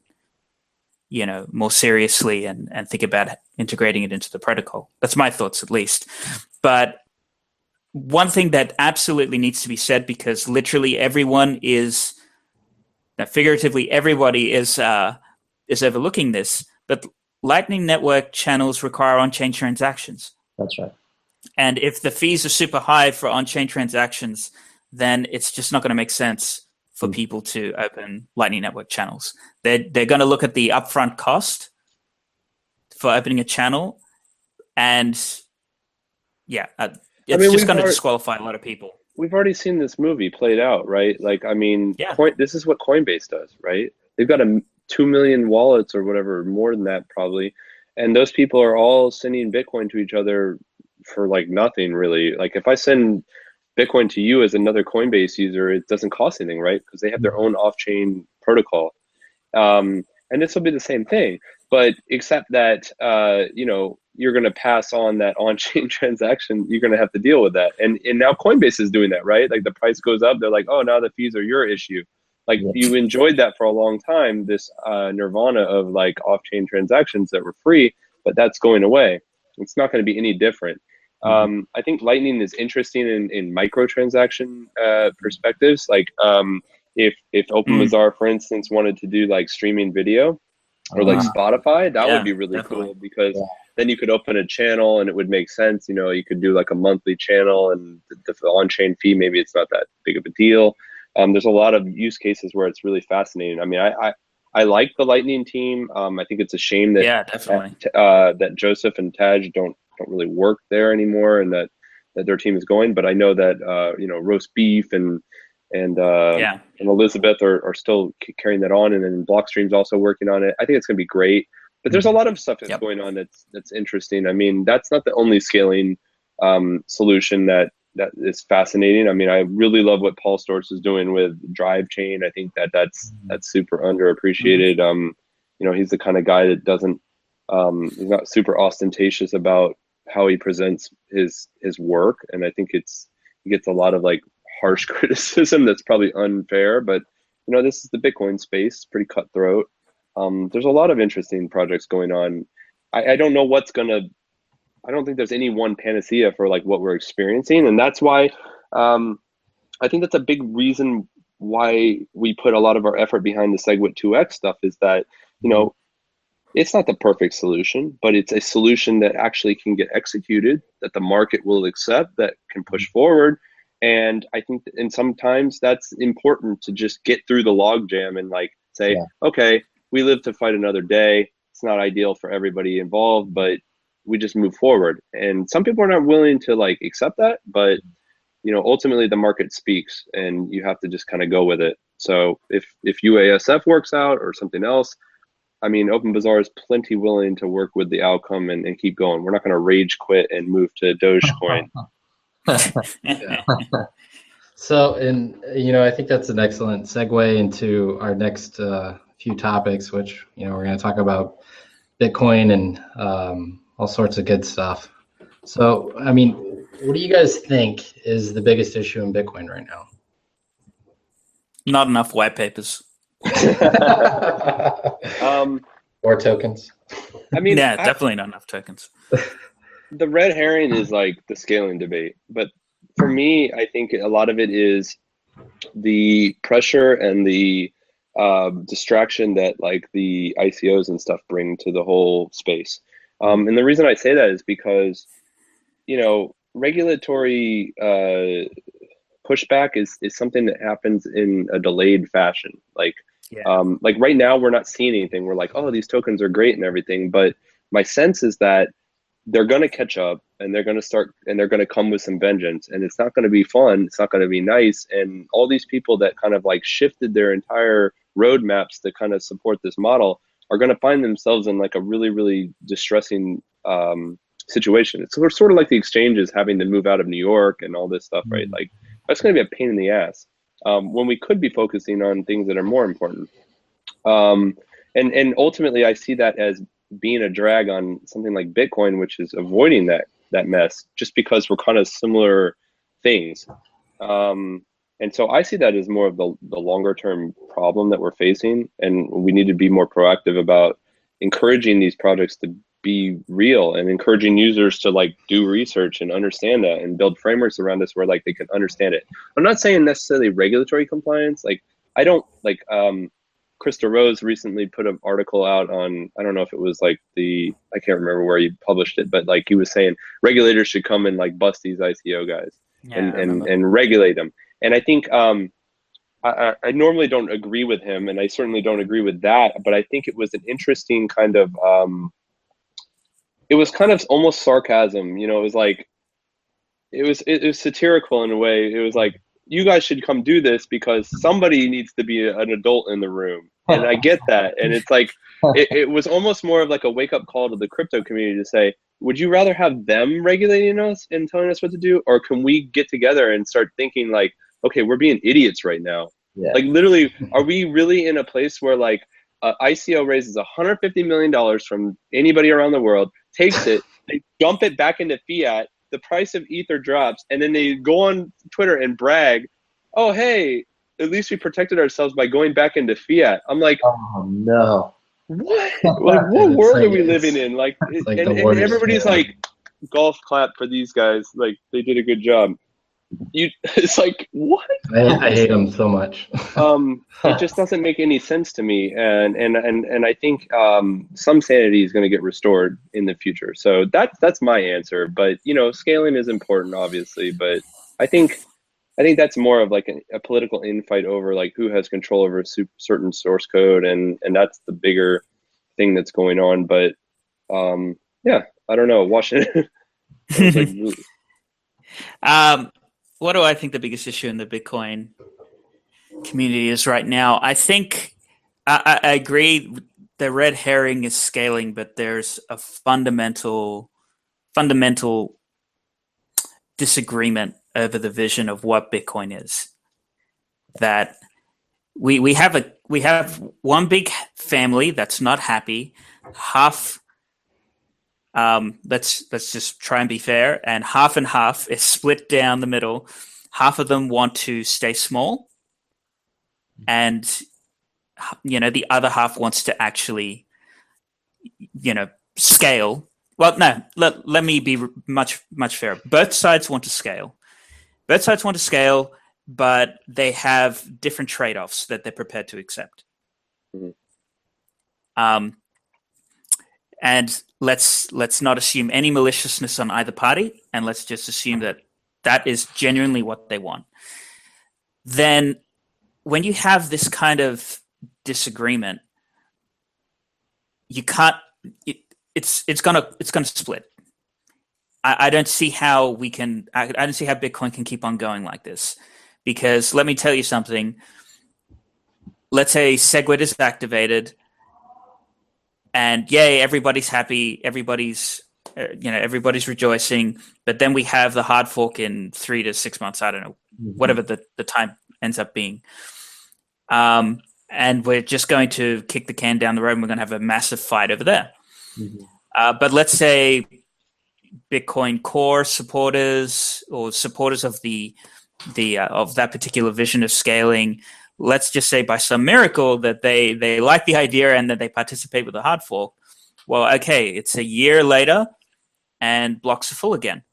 you know more seriously and and think about integrating it into the protocol. That's my thoughts at least. But one thing that absolutely needs to be said because literally everyone is now figuratively everybody is uh, is overlooking this but lightning network channels require on-chain transactions. That's right. And if the fees are super high for on-chain transactions then it's just not going to make sense for mm. people to open Lightning Network channels. They're they're going to look at the upfront cost for opening a channel, and yeah, uh, it's I mean, just going to disqualify a lot of people. We've already seen this movie played out, right? Like, I mean, yeah. Coin, this is what Coinbase does, right? They've got a two million wallets or whatever, more than that probably, and those people are all sending Bitcoin to each other for like nothing really. Like, if I send Bitcoin to you as another Coinbase user, it doesn't cost anything, right? Because they have their own off-chain protocol, um, and this will be the same thing, but except that uh, you know you're going to pass on that on-chain transaction. You're going to have to deal with that, and and now Coinbase is doing that, right? Like the price goes up, they're like, oh, now the fees are your issue. like Yeah. you enjoyed that for a long time, this uh, nirvana of like off-chain transactions that were free, but that's going away. It's not going to be any different. Um, I think Lightning is interesting in, in microtransaction uh, perspectives. Like um, if if OpenBazaar, for instance, wanted to do like streaming video or like Ah. Spotify, that Yeah, would be really definitely. cool because Yeah. then you could open a channel and it would make sense. You know, you could do like a monthly channel and the, the on-chain fee maybe it's not that big of a deal. Um, there's a lot of use cases where it's really fascinating. I mean, I I, I like the Lightning team. Um, I think it's a shame that yeah, definitely. uh, that Joseph and Tadge don't don't really work there anymore, and that that their team is going. But I know that uh, you know roasbeef and and uh, yeah, and Elizabeth are, are still carrying that on, and then Blockstream's also working on it. I think it's going to be great. But there's a lot of stuff that's Yep. going on that's that's interesting. I mean, that's not the only scaling um, solution that that is fascinating. I mean, I really love what Paul Sztorc is doing with Drive Chain. I think that that's that's super underappreciated. Um, you know, he's the kind of guy that doesn't um, he's not super ostentatious about how he presents his his work, and I think it's he gets a lot of like harsh criticism that's probably unfair. But you know, this is the Bitcoin space, pretty cutthroat. Um, there's a lot of interesting projects going on. I, I don't know what's gonna. I don't think there's any one panacea for like what we're experiencing, and that's why um, I think that's a big reason why we put a lot of our effort behind the SegWit 2x stuff. Is that you know it's not the perfect solution, but it's a solution that actually can get executed, that the market will accept, that can mm-hmm. push forward. And I think, and sometimes that's important to just get through the logjam and like say, Yeah. okay, we live to fight another day. It's not ideal for everybody involved, but we just move forward. And some people are not willing to like accept that, but you know, ultimately the market speaks, and you have to just kind of go with it. So if if UASF works out or something else, I mean, OpenBazaar is plenty willing to work with the outcome and, and keep going. We're not going to rage quit and move to Dogecoin. So, and you know, I think that's an excellent segue into our next uh, few topics, which you know we're going to talk about Bitcoin and um, all sorts of good stuff. So, I mean, what do you guys think is the biggest issue in Bitcoin right now? Not enough white papers. um, or tokens? I mean, yeah, I- definitely not enough tokens. the red herring is like the scaling debate, but for me, I think a lot of it is the pressure and the um, distraction that like the ICOs and stuff bring to the whole space. Um, and the reason I say that is because, you know, regulatory uh, pushback is is something that happens in a delayed fashion. Like, Yeah. um, like right now, we're not seeing anything. We're like, oh, these tokens are great and everything, but my sense is that they're going to catch up and they're going to start and they're going to come with some vengeance. And it's not going to be fun. It's not going to be nice. And all these people that kind of like shifted their entire roadmaps to kind of support this model are going to find themselves in like a really really distressing um, situation. It's sort of- sort of like the exchanges having to move out of new york and all this stuff right? Like that's going to be a pain in the ass um, when we could be focusing on things that are more important um, and and ultimately i see that as being a drag on something like Bitcoin, which is avoiding that that mess, just because we're kind of similar things. Um, and so I see that as more of the, the longer term problem that we're facing, and we need to be more proactive about encouraging these projects to be real and encouraging users to like do research and understand that and build frameworks around this where like they can understand it. I'm not saying necessarily regulatory compliance. Like I don't like um, Chris DeRose recently put an article out on I don't know if it was like the I can't remember where he published it, but like he was saying regulators should come and like bust these ICO guys Yeah, and and, and regulate them. And I think um, I, I- I normally don't agree with him, and I certainly don't agree with that. But I think it was an interesting kind of um, it was kind of almost sarcasm. You know, it was like it was it, was satirical in a way. It was like you guys should come do this because somebody needs to be an adult in the room, and I get that. And it's like it, it was almost more of like a wake up call to the crypto community to say, would you rather have them regulating us and telling us what to do, or can we get together and start thinking like, okay, we're being idiots right now. Yeah. Like literally, are we really in a place where like uh, ICO raises 150 million dollars from anybody around the world, takes it, they dump it back into fiat, the price of ether drops, and then they go on Twitter and brag, "Oh hey, at least we protected ourselves by going back into fiat. I'm like, oh no, what? Like, what world like- are we living in? Like, like and, and everybody's yeah. like, golf clap for these guys. Like, they did a good job. You, it's like, what? I, I hate them so much. um, it just doesn't make any sense to me, and and and and I think um, some sanity is going to get restored in the future. So that's that's my answer. But you know, scaling is important, obviously. But I think I think that's more of like a, a political infight over like who has control over a su- certain source code, and and that's the bigger thing that's going on. But um, yeah, I don't know. Washington. I was like, Um, what do I think the biggest issue in the Bitcoin community is right now? I think I, I agree. The red herring is scaling, but there's a fundamental, fundamental disagreement over the vision of what Bitcoin is. That we we have a we have one big family that's not happy. Half um, let's let's just try and be fair. And half and half is split down the middle. Half of them want to stay small, and you know the other half wants to actually, you know, scale. Well, no, let, let me be much much fairer. Both sides want to scale. Both sides want to scale, but they have different trade offs that they're prepared to accept. Mhm. Um, and let's let's not assume any maliciousness on either party and let's just assume that that is genuinely what they want. Then when you have this kind of disagreement you can't it, it's it's gonna it's gonna split. I, I don't see how we can I, I don't see how bitcoin can keep on going like this. Because let me tell you something. Let's say segwit is activated and yay everybody's happy everybody's uh, you know everybody's rejoicing but then we have the hard fork in three to six months i don't know whatever the, the time ends up being. Um, and we're just going to kick the can down the road and we're going to have a massive fight over there. Mhm. uh, but let's say bitcoin core supporters or supporters of the the uh, of that particular vision of scaling let's just say by some miracle that they they like the idea and that they participate with the hard fork well okay it's a year later and blocks are full again.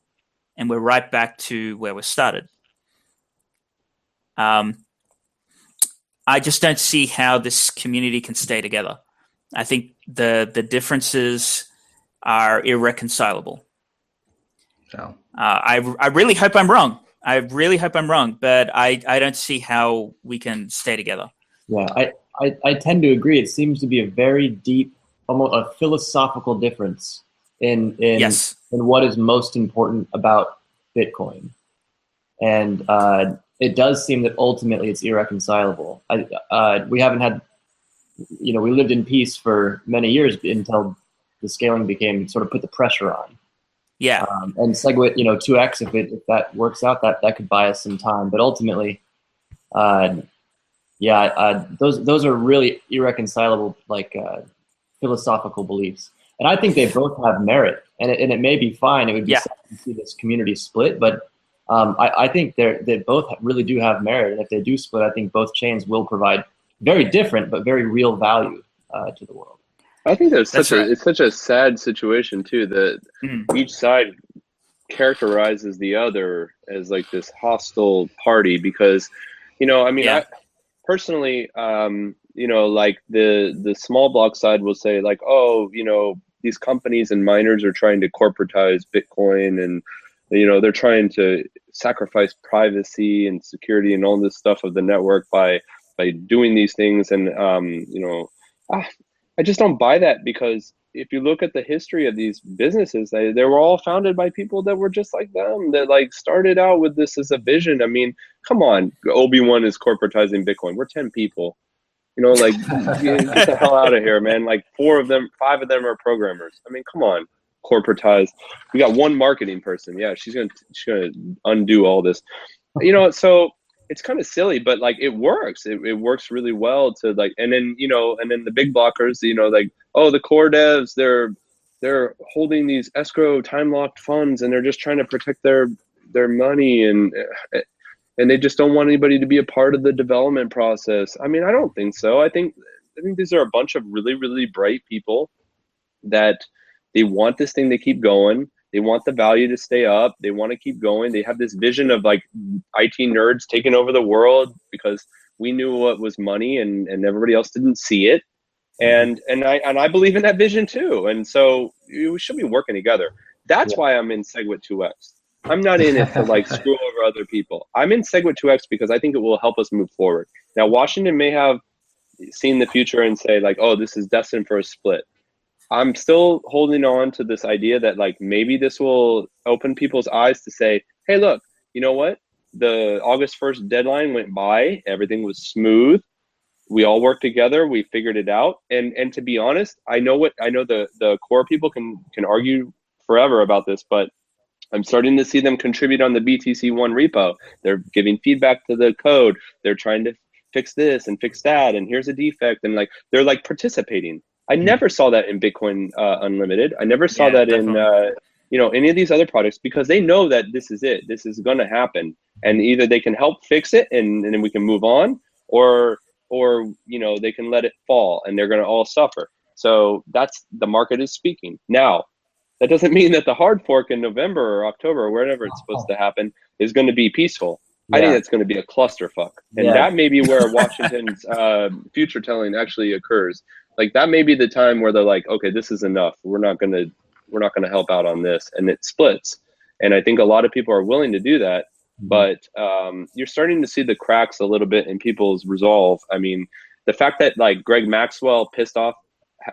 And we're right back to where we started. Um, i just don't see how this community can stay together. I think the the differences are irreconcilable. So, uh, I, I really hope I'm wrong. I really hope I'm wrong, but I, I don't see how we can stay together. Yeah, I, I, I tend to agree. It seems to be a very deep, almost a philosophical difference in in yes. in what is most important about Bitcoin, and uh, it does seem that ultimately it's irreconcilable. I, uh, we haven't had, you know, we lived in peace for many years until the scaling became sort of put the pressure on. Yeah. Um, and SegWit, you know, 2x, if it if that works out, that that could buy us some time. But ultimately, uh, yeah, uh, those those are really irreconcilable, like uh, philosophical beliefs. And I think they both have merit, and it, and it may be fine. It would be Yeah. sad to see this community split, but um, I, I think they they both really do have merit. And if they do split, I think both chains will provide very different but very real value uh, to the world. I think that's, That's such right. a it's such a sad situation too that Mm. each side characterizes the other as like this hostile party because you know I mean Yeah. I personally um you know like the the small block side will say like oh you know these companies and miners are trying to corporatize Bitcoin and you know they're trying to sacrifice privacy and security and all this stuff of the network by by doing these things and um you know ah, I just don't buy that because if you look at the history of these businesses, they, they were all founded by people that were just like them that like started out with this as a vision. I mean, come on, OB1 is corporatizing Bitcoin. We're ten people, you know, like get get the hell out of here, man. Like four of them, five of them are programmers. I mean, come on, corporatize. We got one marketing person. Yeah, she's gonna she's gonna undo all this, you know. So it's kind of silly, but like it works. It, it works really well to like, and then you know, and then the big blockers, you know, like oh, the core devs, they're they're holding these escrow time locked funds, and they're just trying to protect their their money, and eh, and they just don't want anybody to be a part of the development process. I mean, I don't think so. I think I think these are a bunch of really really bright people that they want this thing to keep going. They want the value to stay up. They want to keep going. They have this vision of like IT nerds taking over the world because we knew what was money and, and everybody else didn't see it. Mm-hmm. And and I and I believe in that vision too. And so we should be working together. That's yeah. why I'm in SegWit 2x. I'm not in it to like screw over other people. I'm in SegWit 2x because I think it will help us move forward. Now Washington may have seen the future and say like, oh, this is destined for a split. I'm still holding on to this idea that like maybe this will open people's eyes to say, hey, look, you know what? The August 1st deadline went by, everything was smooth. We all worked together, we figured it out. And and to be honest, I know what I know the the core people can can argue forever about this, but I'm starting to see them contribute on the BTC1 repo. They're giving feedback to the code. They're trying to fix this and fix that and here's a defect and like they're like participating I hmm. never saw that in Bitcoin uh, Unlimited. I never saw yeah, that definitely. in uh, you know any of these other products because they know that this is it. This is going to happen, and either they can help fix it and, and then we can move on, or or you know they can let it fall and they're going to all suffer. So that's the market is speaking now. That doesn't mean that the hard fork in November or October or wherever it's supposed to happen is going to be peaceful. Yeah. I think it's going to be a clusterfuck, and yeah. that may be where Washington's uh, future telling actually occurs like that may be the time where they're like okay this is enough. We're not going to we're not going to help out on this. And it splits. And i think a lot of people are willing to do that. Mm-hmm. but um, you're starting to see the cracks a little bit in people's resolve. I mean the fact that like greg maxwell pissed off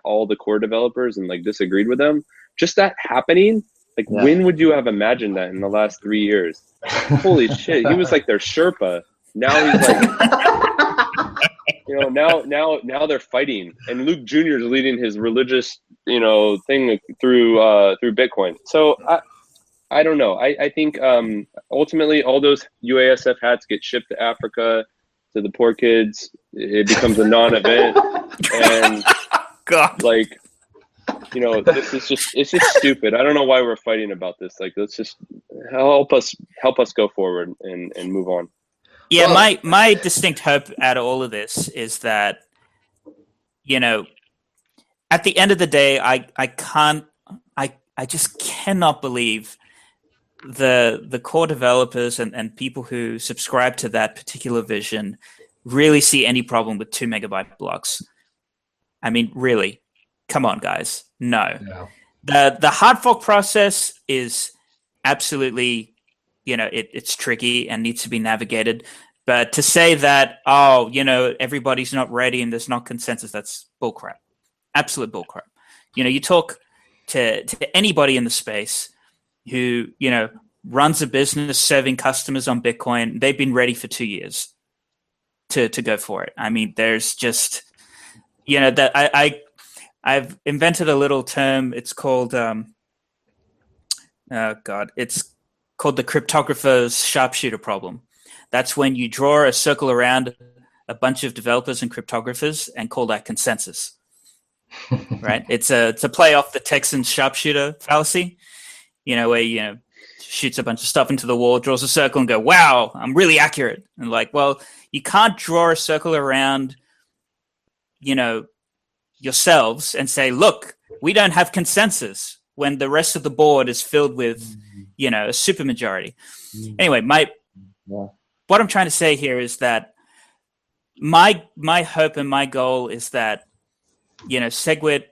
all the core developers and like disagreed with them just that happening like yeah. when would you have imagined that in the last three years? Holy shit he was like their sherpa. Now he's like you know now now now they're fighting and luke jr is leading his religious you know thing through uh through bitcoin. So i i don't know. I i think um ultimately all those uasf hats get shipped to africa to the poor kids. It becomes a non-event. And God. like you know this is just it's just stupid. I don't know why we're fighting about this. Like let's just help us help us go forward and and move on yeah, well, my my distinct hope out of all of this is that you know, at the end of the day, I I can't I I just cannot believe the the core developers and, and people who subscribe to that particular vision really see any problem with two megabyte blocks. I mean, really, come on, guys. No. no. The the hard fork process is absolutely you know it, it's tricky and needs to be navigated. But to say that oh you know everybody's not ready and there's not consensus that's bullcrap. Absolute bullcrap. You know you talk to, to anybody in the space who you know runs a business serving customers on bitcoin they've been ready for two years to to go for it. I mean there's just you know that i, I i've invented a little term. It's called um oh god it's called the cryptographer's sharpshooter problem. That's when you draw a circle around a bunch of developers and cryptographers and call that consensus. right? It's a it's a play off the Texan sharpshooter fallacy. You know, where you know shoots a bunch of stuff into the wall, draws a circle, and go, "Wow, I'm really accurate." And like, well, you can't draw a circle around, you know, yourselves and say, "Look, we don't have consensus." When the rest of the board is filled with mm-hmm you know, a supermajority. Mm. Anyway, my yeah. what I'm trying to say here is that my my hope and my goal is that you know SegWit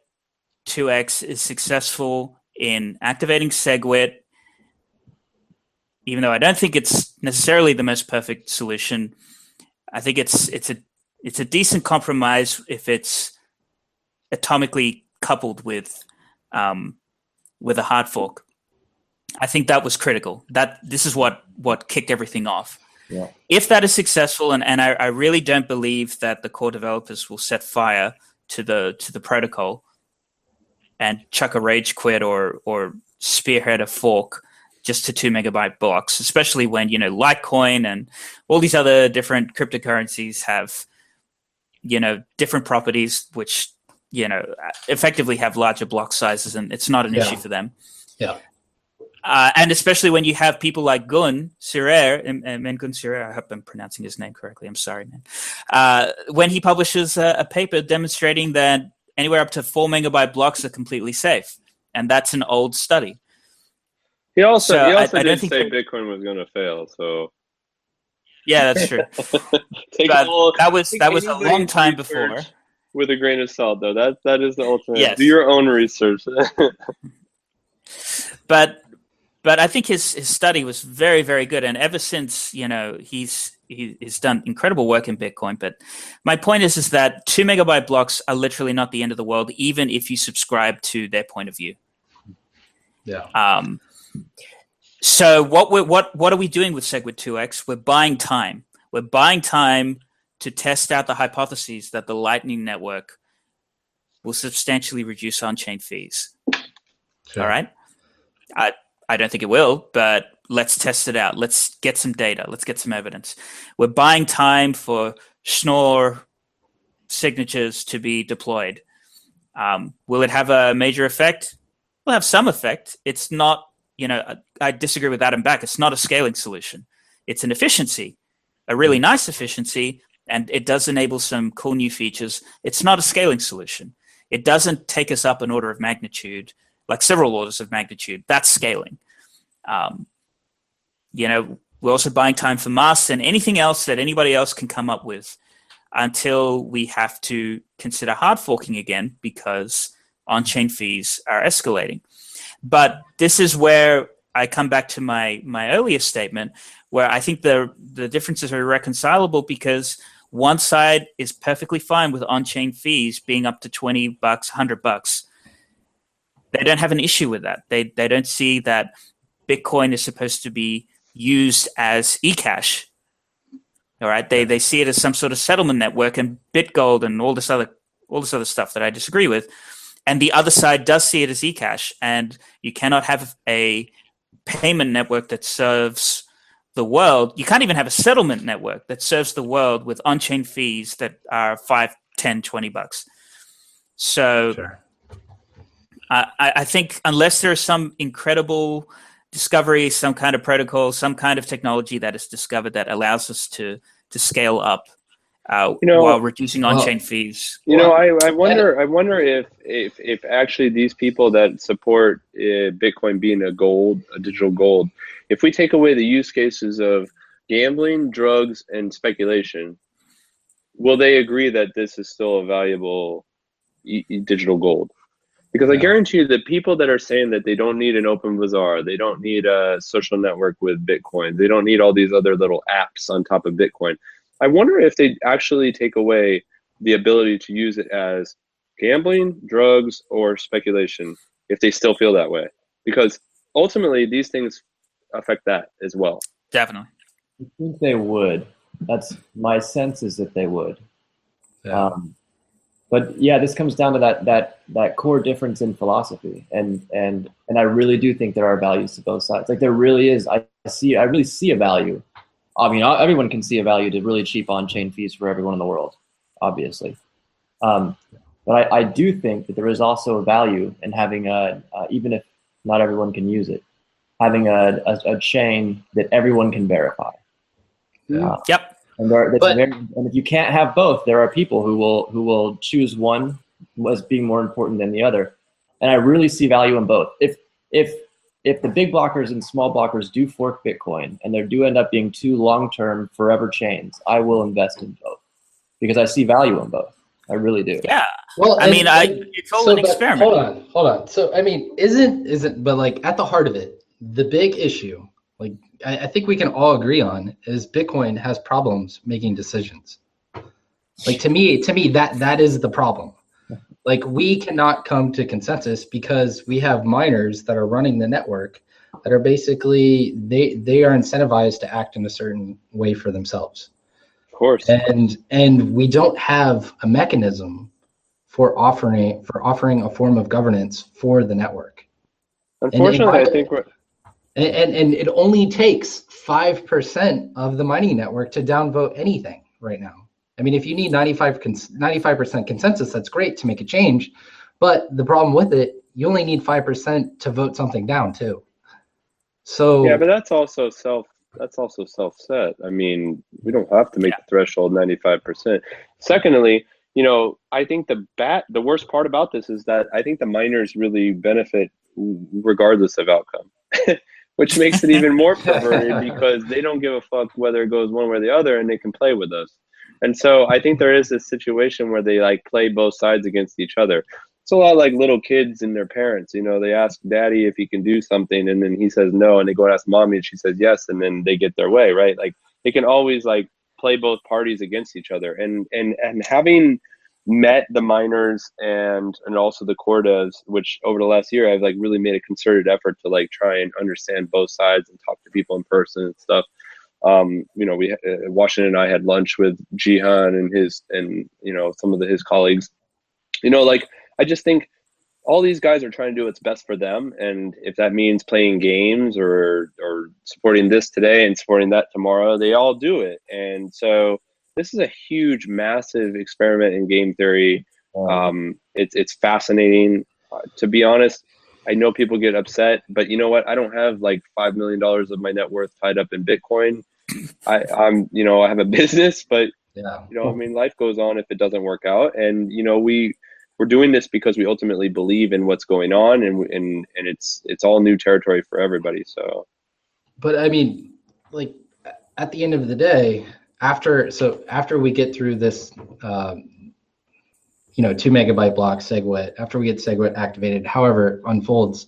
2x is successful in activating SegWit, even though I don't think it's necessarily the most perfect solution. I think it's it's a it's a decent compromise if it's atomically coupled with um, with a hard fork. I think that was critical. That this is what what kicked everything off. Yeah. If that is successful, and, and I, I really don't believe that the core developers will set fire to the to the protocol and chuck a rage quit or or spearhead a fork just to two megabyte blocks, especially when you know Litecoin and all these other different cryptocurrencies have you know different properties which you know effectively have larger block sizes, and it's not an yeah. issue for them. Yeah. Uh, and especially when you have people like Gün Sirer, Emin Gün Sirer, I hope I'm pronouncing his name correctly. I'm sorry, man. Uh, when he publishes a, a, paper demonstrating that anywhere up to four megabyte blocks are completely safe, and that's an old study. He also so he also I, I did say that, Bitcoin was going to fail. So yeah, that's true. little, that was that was a long time before. With a grain of salt, though, that that is the ultimate. Yes. Do your own research. but but I think his his study was very very good, and ever since you know he's he, he's done incredible work in Bitcoin. But my point is is that two megabyte blocks are literally not the end of the world, even if you subscribe to their point of view. Yeah. Um. So what we what what are we doing with SegWit 2x? We're buying time. We're buying time to test out the hypotheses that the Lightning Network will substantially reduce on-chain fees. Sure. All right. I I don't think it will, but let's test it out. Let's get some data. Let's get some evidence. We're buying time for Schnorr signatures to be deployed. Um, will it have a major effect? Will have some effect. It's not, you know, I, I disagree with Adam Back. It's not a scaling solution. It's an efficiency, a really nice efficiency, and it does enable some cool new features. It's not a scaling solution. It doesn't take us up an order of magnitude like several orders of magnitude. That's scaling. Um, you know, we're also buying time for MASTs and anything else that anybody else can come up with until we have to consider hard forking again because on-chain fees are escalating. But this is where I come back to my my earlier statement, where I think the the differences are irreconcilable because one side is perfectly fine with on-chain fees being up to twenty bucks, hundred bucks, they don't have an issue with that. They they don't see that Bitcoin is supposed to be used as eCash. All right, they they see it as some sort of settlement network and BitGold and all this other all this other stuff that I disagree with. And the other side does see it as eCash, and you cannot have a payment network that serves the world. You can't even have a settlement network that serves the world with on-chain fees that are 5, 10, 20 bucks. So sure. I, I think unless there is some incredible discovery, some kind of protocol, some kind of technology that is discovered that allows us to to scale up uh, you know, while reducing on-chain well, fees. You know, I, I wonder I wonder if, if if actually these people that support uh, Bitcoin being a gold, a digital gold, if we take away the use cases of gambling, drugs, and speculation, will they agree that this is still a valuable e- digital gold? Because I guarantee you that people that are saying that they don't need an open bazaar, they don't need a social network with Bitcoin, they don't need all these other little apps on top of Bitcoin. I wonder if they actually take away the ability to use it as gambling, drugs, or speculation if they still feel that way. Because ultimately, these things affect that as well. Definitely. I think they would. That's my sense is that they would. Yeah. Um, but yeah, this comes down to that that that core difference in philosophy, and and and I really do think there are values to both sides. Like there really is. I see. I really see a value. I mean, everyone can see a value to really cheap on-chain fees for everyone in the world, obviously. Um, but I, I do think that there is also a value in having a, uh, even if not everyone can use it, having a, a, a chain that everyone can verify. Uh, yep. And there, but, very, and if you can't have both, there are people who will who will choose one as being more important than the other. And I really see value in both. If if if the big blockers and small blockers do fork Bitcoin and there do end up being two long-term forever chains, I will invest in both because I see value in both. I really do. Yeah. Well, I and, mean, I it's all so, an experiment. Hold on, hold on. So, I mean, isn't isn't but like at the heart of it, the big issue like I, I think we can all agree on is Bitcoin has problems making decisions. Like to me, to me that that is the problem. Like we cannot come to consensus because we have miners that are running the network that are basically they they are incentivized to act in a certain way for themselves. Of course. And and we don't have a mechanism for offering for offering a form of governance for the network. Unfortunately, I think we're and, and, and it only takes 5% of the mining network to downvote anything right now. I mean, if you need 95, 95% consensus, that's great to make a change. But the problem with it, you only need 5% to vote something down too. So yeah, but that's also self. That's also self-set. I mean, we don't have to make Yeah. the threshold ninety-five percent. Secondly, you know, I think the bat. The worst part about this is that I think the miners really benefit regardless of outcome, which makes it even more perverted because they don't give a fuck whether it goes one way or the other, and they can play with us. And so I think there is this situation where they like play both sides against each other. It's a lot like little kids and their parents. You know, they ask daddy if he can do something, and then he says no, and they go and ask mommy, and she says yes, and then they get their way, right? Like they can always like play both parties against each other, and and and having met the miners and and also the core devs, which over the last year I've like really made a concerted effort to like try and understand both sides and talk to people in person and stuff. Um, you know, we uh, Washington and I had lunch with Jihan and his and you know some of the, his colleagues. You know, like I just think all these guys are trying to do what's best for them, and if that means playing games or or supporting this today and supporting that tomorrow, they all do it. And so this is a huge, massive experiment in game theory. Um, it's it's fascinating. Uh, to be honest, I know people get upset, but you know what? I don't have like five million dollars of my net worth tied up in Bitcoin. I, I'm, you know, I have a business, but yeah, you know, I mean, life goes on if it doesn't work out, and you know, we we're doing this because we ultimately believe in what's going on, and and and it's it's all new territory for everybody. So but I mean, like at the end of the day, after so after we get through this, um, you know, two megabyte block SegWit, after we get SegWit activated, however it unfolds,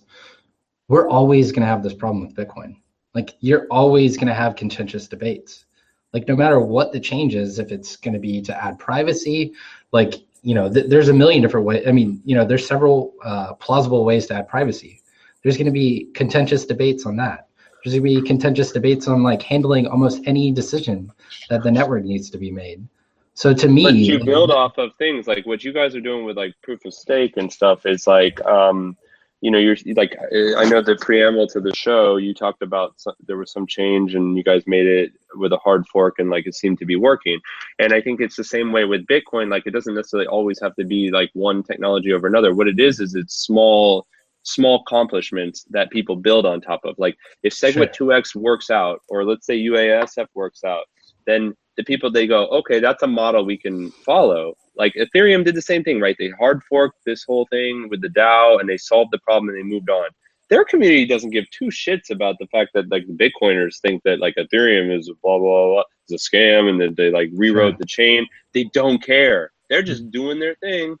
we're always going to have this problem with Bitcoin. Like you're always going to have contentious debates. Like no matter what the change is, if it's going to be to add privacy, like you know, th- there's a million different ways. I mean, you know, there's several uh, plausible ways to add privacy. There's going to be contentious debates on that. There's going to be contentious debates on like handling almost any decision that the network needs to be made. So to me, but you build off of things like what you guys are doing with like proof of stake and stuff is like um you know you're like i know the preamble to the show you talked about some, there was some change and you guys made it with a hard fork and like it seemed to be working and i think it's the same way with bitcoin like it doesn't necessarily always have to be like one technology over another what it is is it's small small accomplishments that people build on top of. Like if segwit 2x works out or let's say uasf works out then the people they go okay that's a model we can follow. Like ethereum did the same thing right? They hard forked this whole thing with the dao and they solved the problem and they moved on. Their community doesn't give two shits about the fact that like the bitcoiners think that like ethereum is blah blah blah is a scam and that they like rewrote Sure. the chain. They don't care. They're just mm-hmm. doing their thing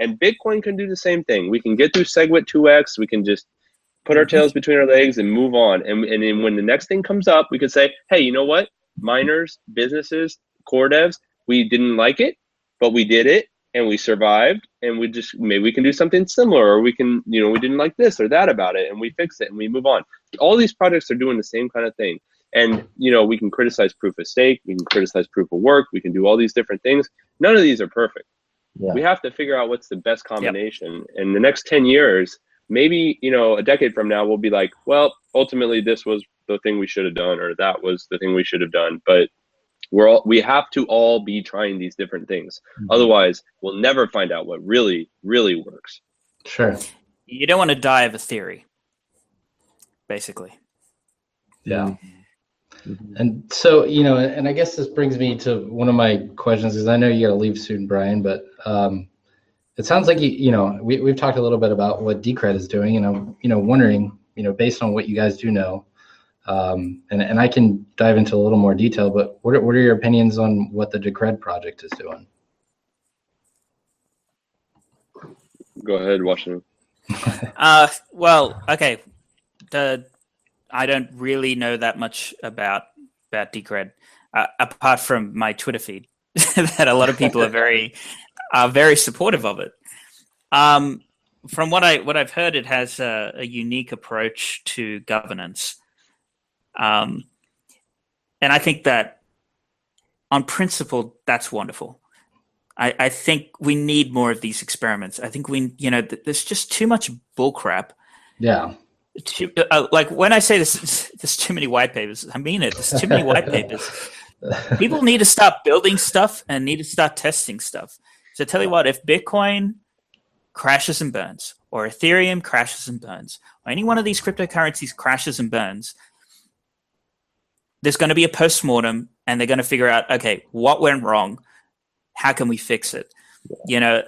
and bitcoin can do the same thing we can get through segwit 2x we can just put our tails between our legs and move on and, and then when the next thing comes up we can say hey you know what miners, businesses, core devs, we didn't like it, but we did it and we survived and we just maybe we can do something similar or we can, you know, we didn't like this or that about it and we fix it and we move on. All these projects are doing the same kind of thing. And you know, we can criticize proof of stake, we can criticize proof of work, we can do all these different things. None of these are perfect. Yeah. We have to figure out what's the best combination. In the next 10 years, maybe, you know, a decade from now we'll be like, well, ultimately this was the thing we should have done or that was the thing we should have done but we're all we have to all be trying these different things Mhm. otherwise we'll never find out what really really works sure, You don't want to die of a theory, basically. yeah. Mhm. And so, you know, and I guess this brings me to one of my questions because I know you got to leave soon, Brian, but um, it sounds like you, you know, we, we've talked a little bit about what Decred is doing, and I'm, you know, wondering, you know, based on what you guys do know, um, and, and I can dive into a little more detail, but what are, what are your opinions on what the Decred project is doing? go ahead washington Uh, well, okay. The I don't really know that much about about Decred, uh, apart from my Twitter feed, that a lot of people are very are very supportive of it. Um, from what I what I've heard, it has a, a unique approach to governance, um, and I think that on principle, that's wonderful. I, I think we need more of these experiments. I think we, you know, th- there's just too much bullcrap. Yeah, Too, uh, like when I say this, there's too many white papers. I mean it. There's too many white papers. People need to stop building stuff and need to start testing stuff. So tell you what, if Bitcoin crashes and burns, or Ethereum crashes and burns, or any one of these cryptocurrencies crashes and burns, there's going to be a post-mortem and they're going to figure out, okay, what went wrong? How can we fix it? You know,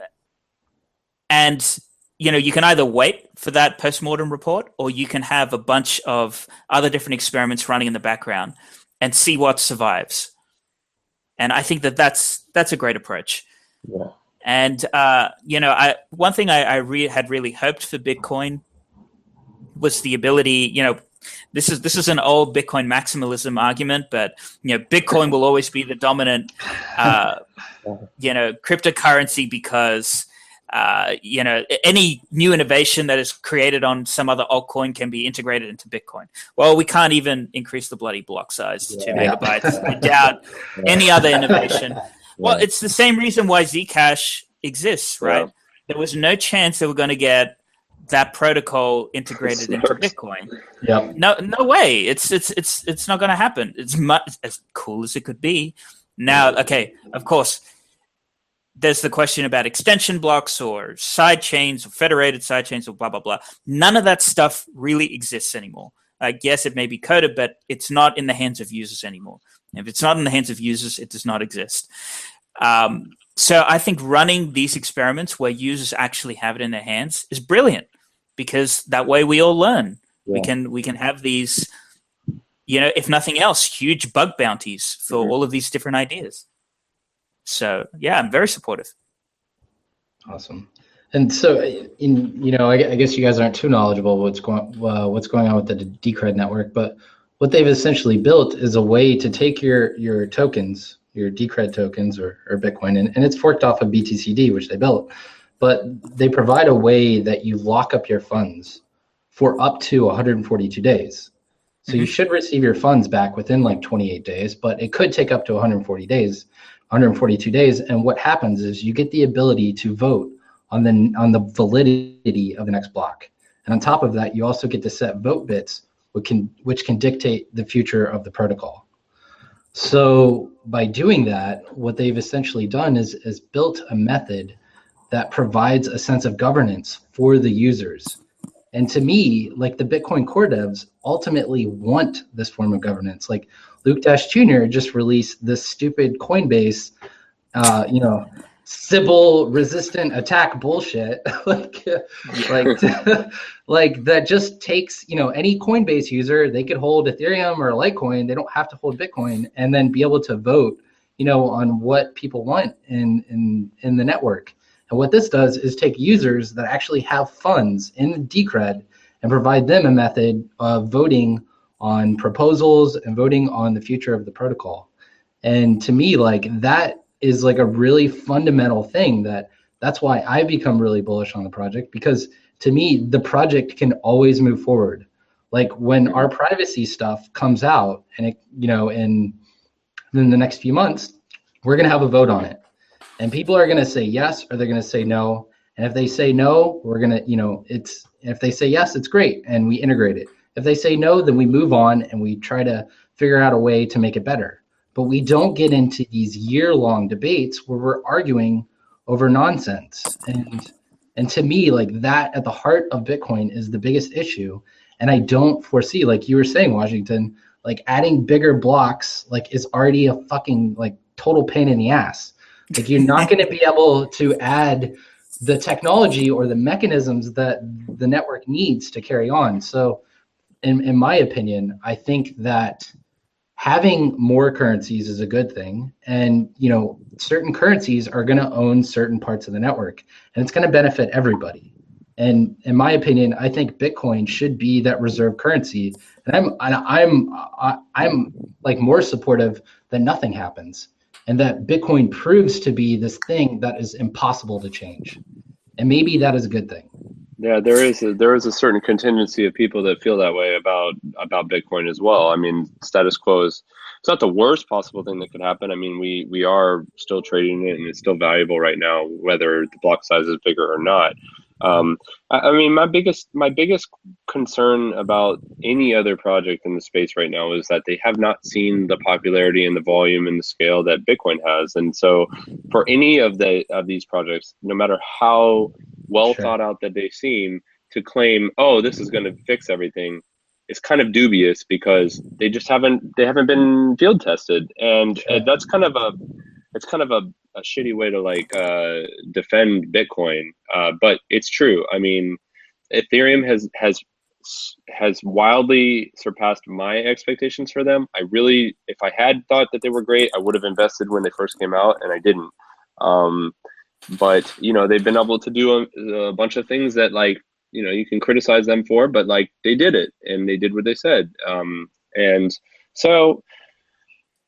and you know, you can either wait for that post-mortem report or you can have a bunch of other different experiments running in the background and see what survives. And I think that that's that's a great approach. Yeah. And uh, you know, I one thing I, I re- had really hoped for Bitcoin was the ability. You know, this is this is an old Bitcoin maximalism argument, but you know, Bitcoin will always be the dominant, uh, you know, cryptocurrency because. Uh, you know, any new innovation that is created on some other altcoin can be integrated into Bitcoin. Well, we can't even increase the bloody block size to two Yeah. megabytes. I doubt any other innovation well, it's the same reason why Zcash exists, right? Yeah. There was no chance that we're going to get that protocol integrated into Bitcoin. Yep. No, no way. It's it's it's it's not going to happen. It's much as cool as it could be. Now, okay, of course, there's the question about extension blocks or side chains or federated side chains or blah blah blah. None of that stuff really exists anymore. Like, yes, it may be coded, but it's not in the hands of users anymore. If it's not in the hands of users, it does not exist. Um, so I think running these experiments where users actually have it in their hands is brilliant because that way we all learn. We can we can have these, you know, if nothing else, huge bug bounties for Mhm. all of these different ideas. So yeah, I'm very supportive. Awesome. And so, in you know, I, I guess you guys aren't too knowledgeable what's going uh, what's going on with the Decred network, but what they've essentially built is a way to take your your tokens, your Decred tokens or, or Bitcoin, and, and it's forked off of BTCD, which they built, but they provide a way that you lock up your funds for up to 142 days. So you Mhm. should receive your funds back within like 28 days, but it could take up to 140 days, 142 days. And what happens is you get the ability to vote on the on the validity of the next block. And on top of that, you also get to set vote bits, which can which can dictate the future of the protocol. So by doing that, what they've essentially done is is built a method that provides a sense of governance for the users. And to me, like the Bitcoin core devs ultimately want this form of governance. Like Luke Dash Jr. just released this stupid Coinbase, uh, you know, Sybil resistant attack bullshit. like, like, like that just takes, you know, any Coinbase user, they could hold Ethereum or Litecoin. They don't have to hold Bitcoin and then be able to vote, you know, on what people want in, in, in the network. And what this does is take users that actually have funds in Decred and provide them a method of voting on proposals and voting on the future of the protocol. And to me, like that is like a really fundamental thing that that's why I become really bullish on the project because to me, the project can always move forward. Like when our privacy stuff comes out and it, you know, in in the next few months, we're gonna have a vote on it. And people are gonna say yes or they're gonna say no. And if they say no, we're gonna, you know, it's if they say yes, it's great and we integrate it. If they say no, then we move on and we try to figure out a way to make it better. But we don't get into these year-long debates where we're arguing over nonsense. And and to me, like that at the heart of Bitcoin is the biggest issue. And I don't foresee, like you were saying, Washington, like adding bigger blocks like is already a fucking like total pain in the ass. Like you're not going to be able to add the technology or the mechanisms that the network needs to carry on. So, in, in my opinion, I think that having more currencies is a good thing. And, you know, certain currencies are going to own certain parts of the network and it's going to benefit everybody. And in my opinion, I think Bitcoin should be that reserve currency. And I'm, and I'm, I- I'm like more supportive that nothing happens and that Bitcoin proves to be this thing that is impossible to change. And maybe that is a good thing. Yeah, there is a, there is a certain contingency of people that feel that way about about Bitcoin as well. I mean, status quo is it's not the worst possible thing that could happen. I mean, we we are still trading it and it's still valuable right now, whether the block size is bigger or not. Um, I, I mean, my biggest my biggest concern about any other project in the space right now is that they have not seen the popularity and the volume and the scale that Bitcoin has, and so for any of the of these projects, no matter how well Sure. thought out that they seem, to claim, oh, this is going to fix everything, is kind of dubious because they just haven't they haven't been field tested, and Sure. uh, that's kind of a it's kind of a, a shitty way to like uh, defend Bitcoin, uh, but it's true. I mean, Ethereum has has has wildly surpassed my expectations for them. I really, if I had thought that they were great, I would have invested when they first came out, and I didn't. Um, but you know, they've been able to do a, a bunch of things that like you know you can criticize them for, but like they did it and they did what they said. Um, and so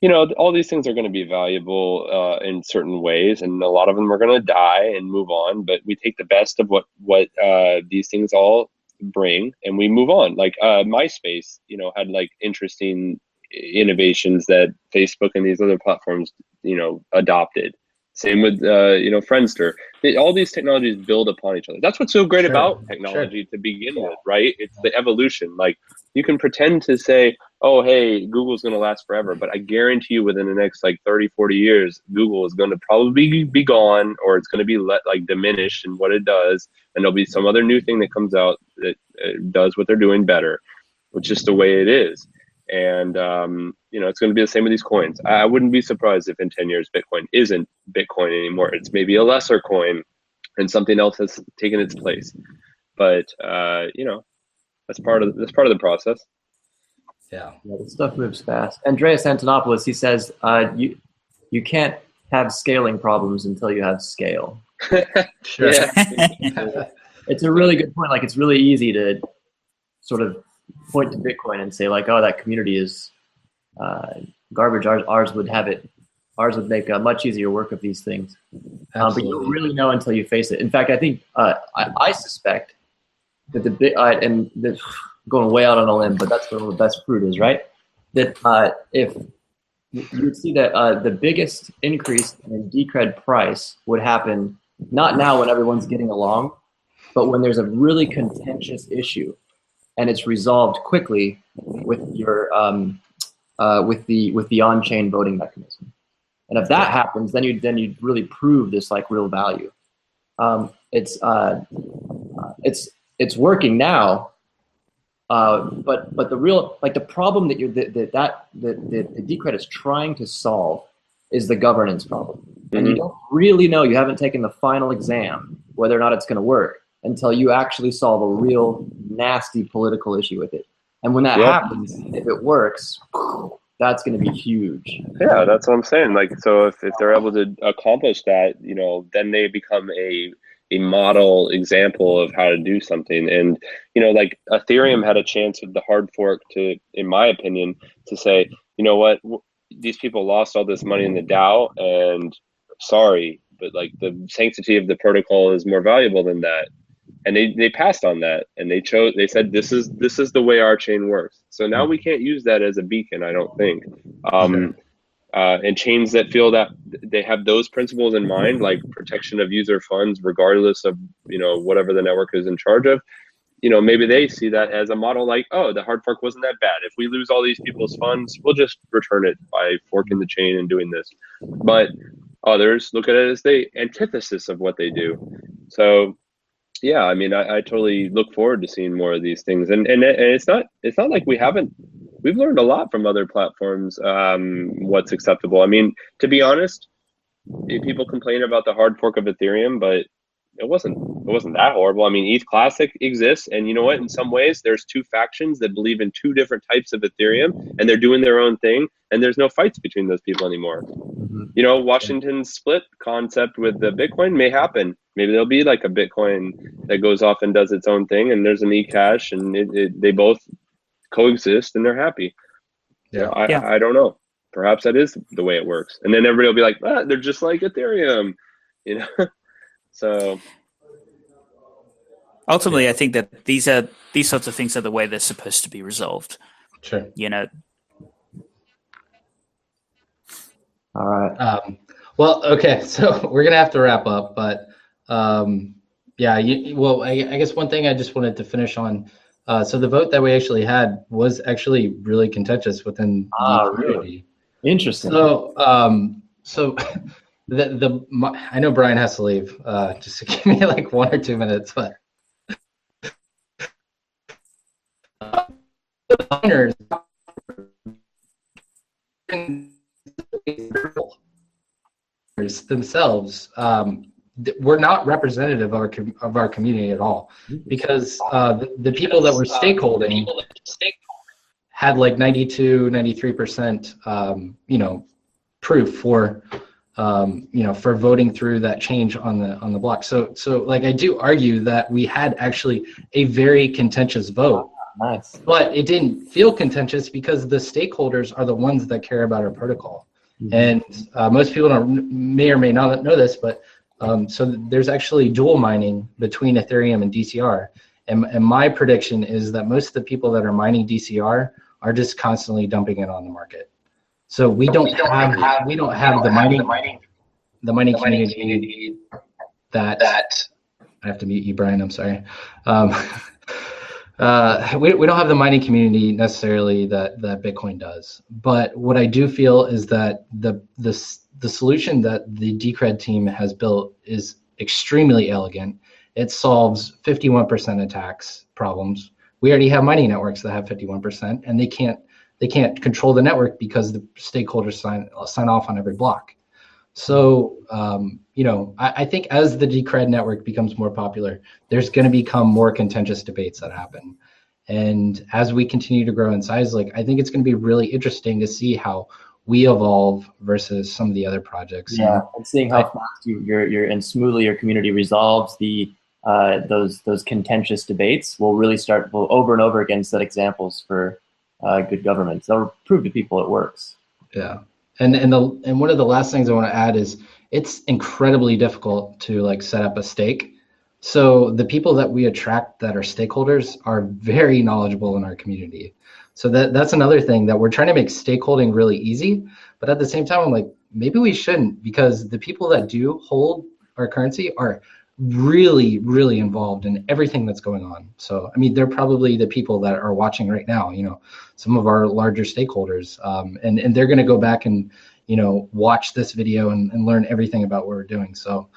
you know all these things are going to be valuable uh, in certain ways and a lot of them are going to die and move on but we take the best of what what uh, these things all bring and we move on like uh, myspace you know had like interesting innovations that facebook and these other platforms you know adopted same with uh, you know friendster. They- all these technologies build upon each other. That's what's so great Sure, about technology to begin Yeah. with right? It's the evolution. Like you can pretend to say oh hey google's going to last forever but i guarantee you within the next like 30 40 years google is going to probably be gone or it's going to be let like diminished in what it does and there'll be some other new thing that comes out that uh, does what they're doing better which is the way it is and um, you know it's going to be the same with these coins I, I wouldn't be surprised if in 10 years bitcoin isn't bitcoin anymore it's maybe a lesser coin and something else has taken its place but uh, you know that's part of that's part of the process Yeah. Yeah, this stuff moves fast. Andreas Antonopoulos, he says, uh, you you can't have scaling problems until you have scale. Sure. Yeah. It's a really good point. Like, it's really easy to sort of point to Bitcoin and say, like, oh, that community is uh, garbage. Ours, ours would have it. Ours would make a much easier work of these things. Um, but you don't really know until you face it. In fact, I think uh, I, I suspect that the bit uh, and the, going way out on a limb, but that's where the best fruit is, right? That uh, if you would see that uh, the biggest increase in Decred price would happen not now when everyone's getting along, but when there's a really contentious issue and it's resolved quickly with your um, uh, with the with the on-chain voting mechanism. And if that happens, then you then you really prove this like real value. Um, it's uh, it's it's working now, uh, but but the real like the problem that you that that that that, that the Decred is trying to solve is the governance problem, and you Mhm. don't really know. You haven't taken the final exam whether or not it's going to work until you actually solve a real nasty political issue with it. And when that Yep. happens, if it works, that's going to be huge. Yeah, that's what I'm saying. Like, so if, if they're able to accomplish that, you know, then they become a a model example of how to do something. And you know, like Ethereum had a chance with the hard fork to, in my opinion, to say, you know what, these people lost all this money in the DAO, and sorry, but like the sanctity of the protocol is more valuable than that. And they, they passed on that and they chose they said this is this is the way our chain works. So now we can't use that as a beacon, I don't think. Um, uh, and chains that feel that they have those principles in mind, like protection of user funds, regardless of you know whatever the network is in charge of. You know, maybe they see that as a model, like, oh, the hard fork wasn't that bad. If we lose all these people's funds, we'll just return it by forking the chain and doing this. But others look at it as the antithesis of what they do. So, yeah, I mean, I, I totally look forward to seeing more of these things, and and, and it's not it's not like we haven't we've learned a lot from other platforms um, what's acceptable. I mean, to be honest, people complain about the hard fork of Ethereum, but it wasn't it wasn't that horrible. I mean, ETH Classic exists, and you know what? In some ways, there's two factions that believe in two different types of Ethereum, and they're doing their own thing, and there's no fights between those people anymore. You know, Washington's split concept with the Bitcoin may happen. Maybe there'll be like a Bitcoin that goes off and does its own thing, and there's an eCash, and it, it, they both coexist, and they're happy. Yeah. I, Yeah. I don't know. Perhaps that is the way it works, and then everybody will be like, ah, "They're just like Ethereum," you know. So Ultimately, I think that these are these sorts of things are the way they're supposed to be resolved. Sure. You know, All right. Um, well, okay, so we're gonna have to wrap up, but um, yeah, you, well, I, I guess one thing I just wanted to finish on. Uh, so the vote that we actually had was actually really contentious within Ah, the really? community. Interesting. So, um, so the the my, I know Brian has to leave. Uh, just to give me like one or two minutes, but the miners themselves um, th- we're not representative of our com- of our community at all because uh, the, the people that were stakeholding had like 92 93 percent um, you know proof for um, you know for voting through that change on the on the block. So so like i do argue that we had actually a very contentious vote. Nice. but it didn't feel contentious because the stakeholders are the ones that care about our protocol. And uh, most people don't may or may not know this but um, so there's actually dual mining between ethereum and dcr and, and my prediction is that most of the people that are mining dcr are just constantly dumping it on the market so we don't have we don't have the mining the mining community that I have to mute you, Brian. I'm sorry. Um, uh, we, we don't have the mining community necessarily that, that Bitcoin does. But what I do feel is that the the the solution that the Decred team has built is extremely elegant. It solves 51% attacks problems. We already have mining networks that have 51%, and they can't they can't control the network because the stakeholders sign sign off on every block. So, um, you know, I, I think as the Decred network becomes more popular, there's going to become more contentious debates that happen. And as we continue to grow in size, like I think it's going to be really interesting to see how we evolve versus some of the other projects. Yeah, and seeing how fast you, your your and smoothly your community resolves the uh, those those contentious debates will really start will over and over again set examples for uh, good government. They'll prove to people it works. Yeah. And and the and one of the last things I want to add is it's incredibly difficult to like set up a stake. So the people that we attract that are stakeholders are very knowledgeable in our community. So that that's another thing that we're trying to make stakeholding really easy, but at the same time I'm like maybe we shouldn't because the people that do hold our currency are really really involved in everything that's going on. So I mean they're probably the people that are watching right now, you know, some of our larger stakeholders um, and and they're going to go back and you know watch this video and, and learn everything about what we're doing. So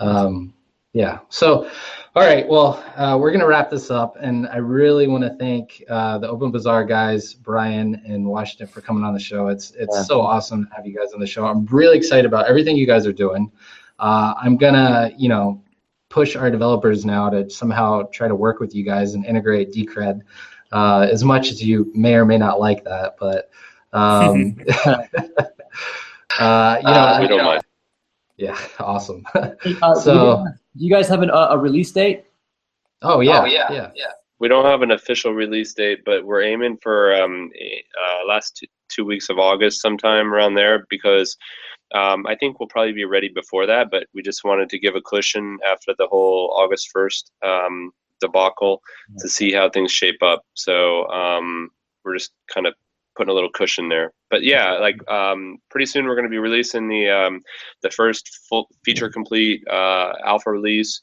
um, yeah. So all right. Well uh, we're going to wrap this up and i really want to thank uh, the open bazaar guys brian and washington for coming on the show. It's it's Yeah. so awesome to have you guys on the show. I'm really excited about everything you guys are doing. Uh, i'm gonna you know push our developers now to somehow try to work with you guys and integrate decred uh, as much as you may or may not like that but um, uh, you know, Uh, we don't know- mind. yeah, awesome. Uh, So- do you guys have an, uh, a release date? oh yeah, Oh, yeah, yeah, We don't have an official release date, but we're aiming for um, uh, last two, two weeks of August, sometime around there, because um, I think we'll probably be ready before that. But we just wanted to give a cushion after the whole August first um, debacle to see how things shape up. So um, we're just kind of putting a little cushion there. But yeah, like um, pretty soon we're going to be releasing the um, the first full feature complete uh, alpha release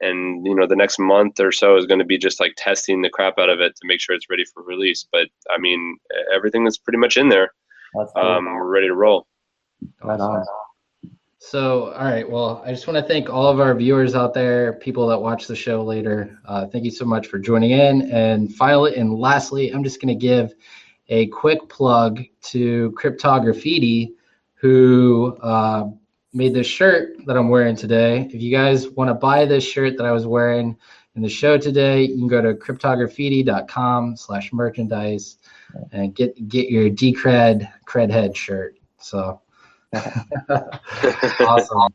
and you know the next month or so is going to be just like testing the crap out of it to make sure it's ready for release but i mean everything is pretty much in there cool. um, we're ready to roll Right. So, all right. Well, I just want to thank all of our viewers out there, people that watch the show later. Uh, thank you so much for joining in. And finally, and lastly, I'm just going to give a quick plug to Cryptograffiti, who uh, made this shirt that I'm wearing today. If you guys want to buy this shirt that I was wearing in the show today, you can go to cryptograffiti.com slash merchandise and get get your Decred Credhead shirt. So awesome.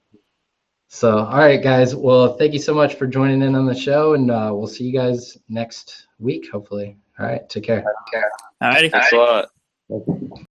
So, all right, guys. Well, thank you so much for joining in on the show, and uh, we'll see you guys next week, hopefully. All right, take care. All right. thanks a lot Okay.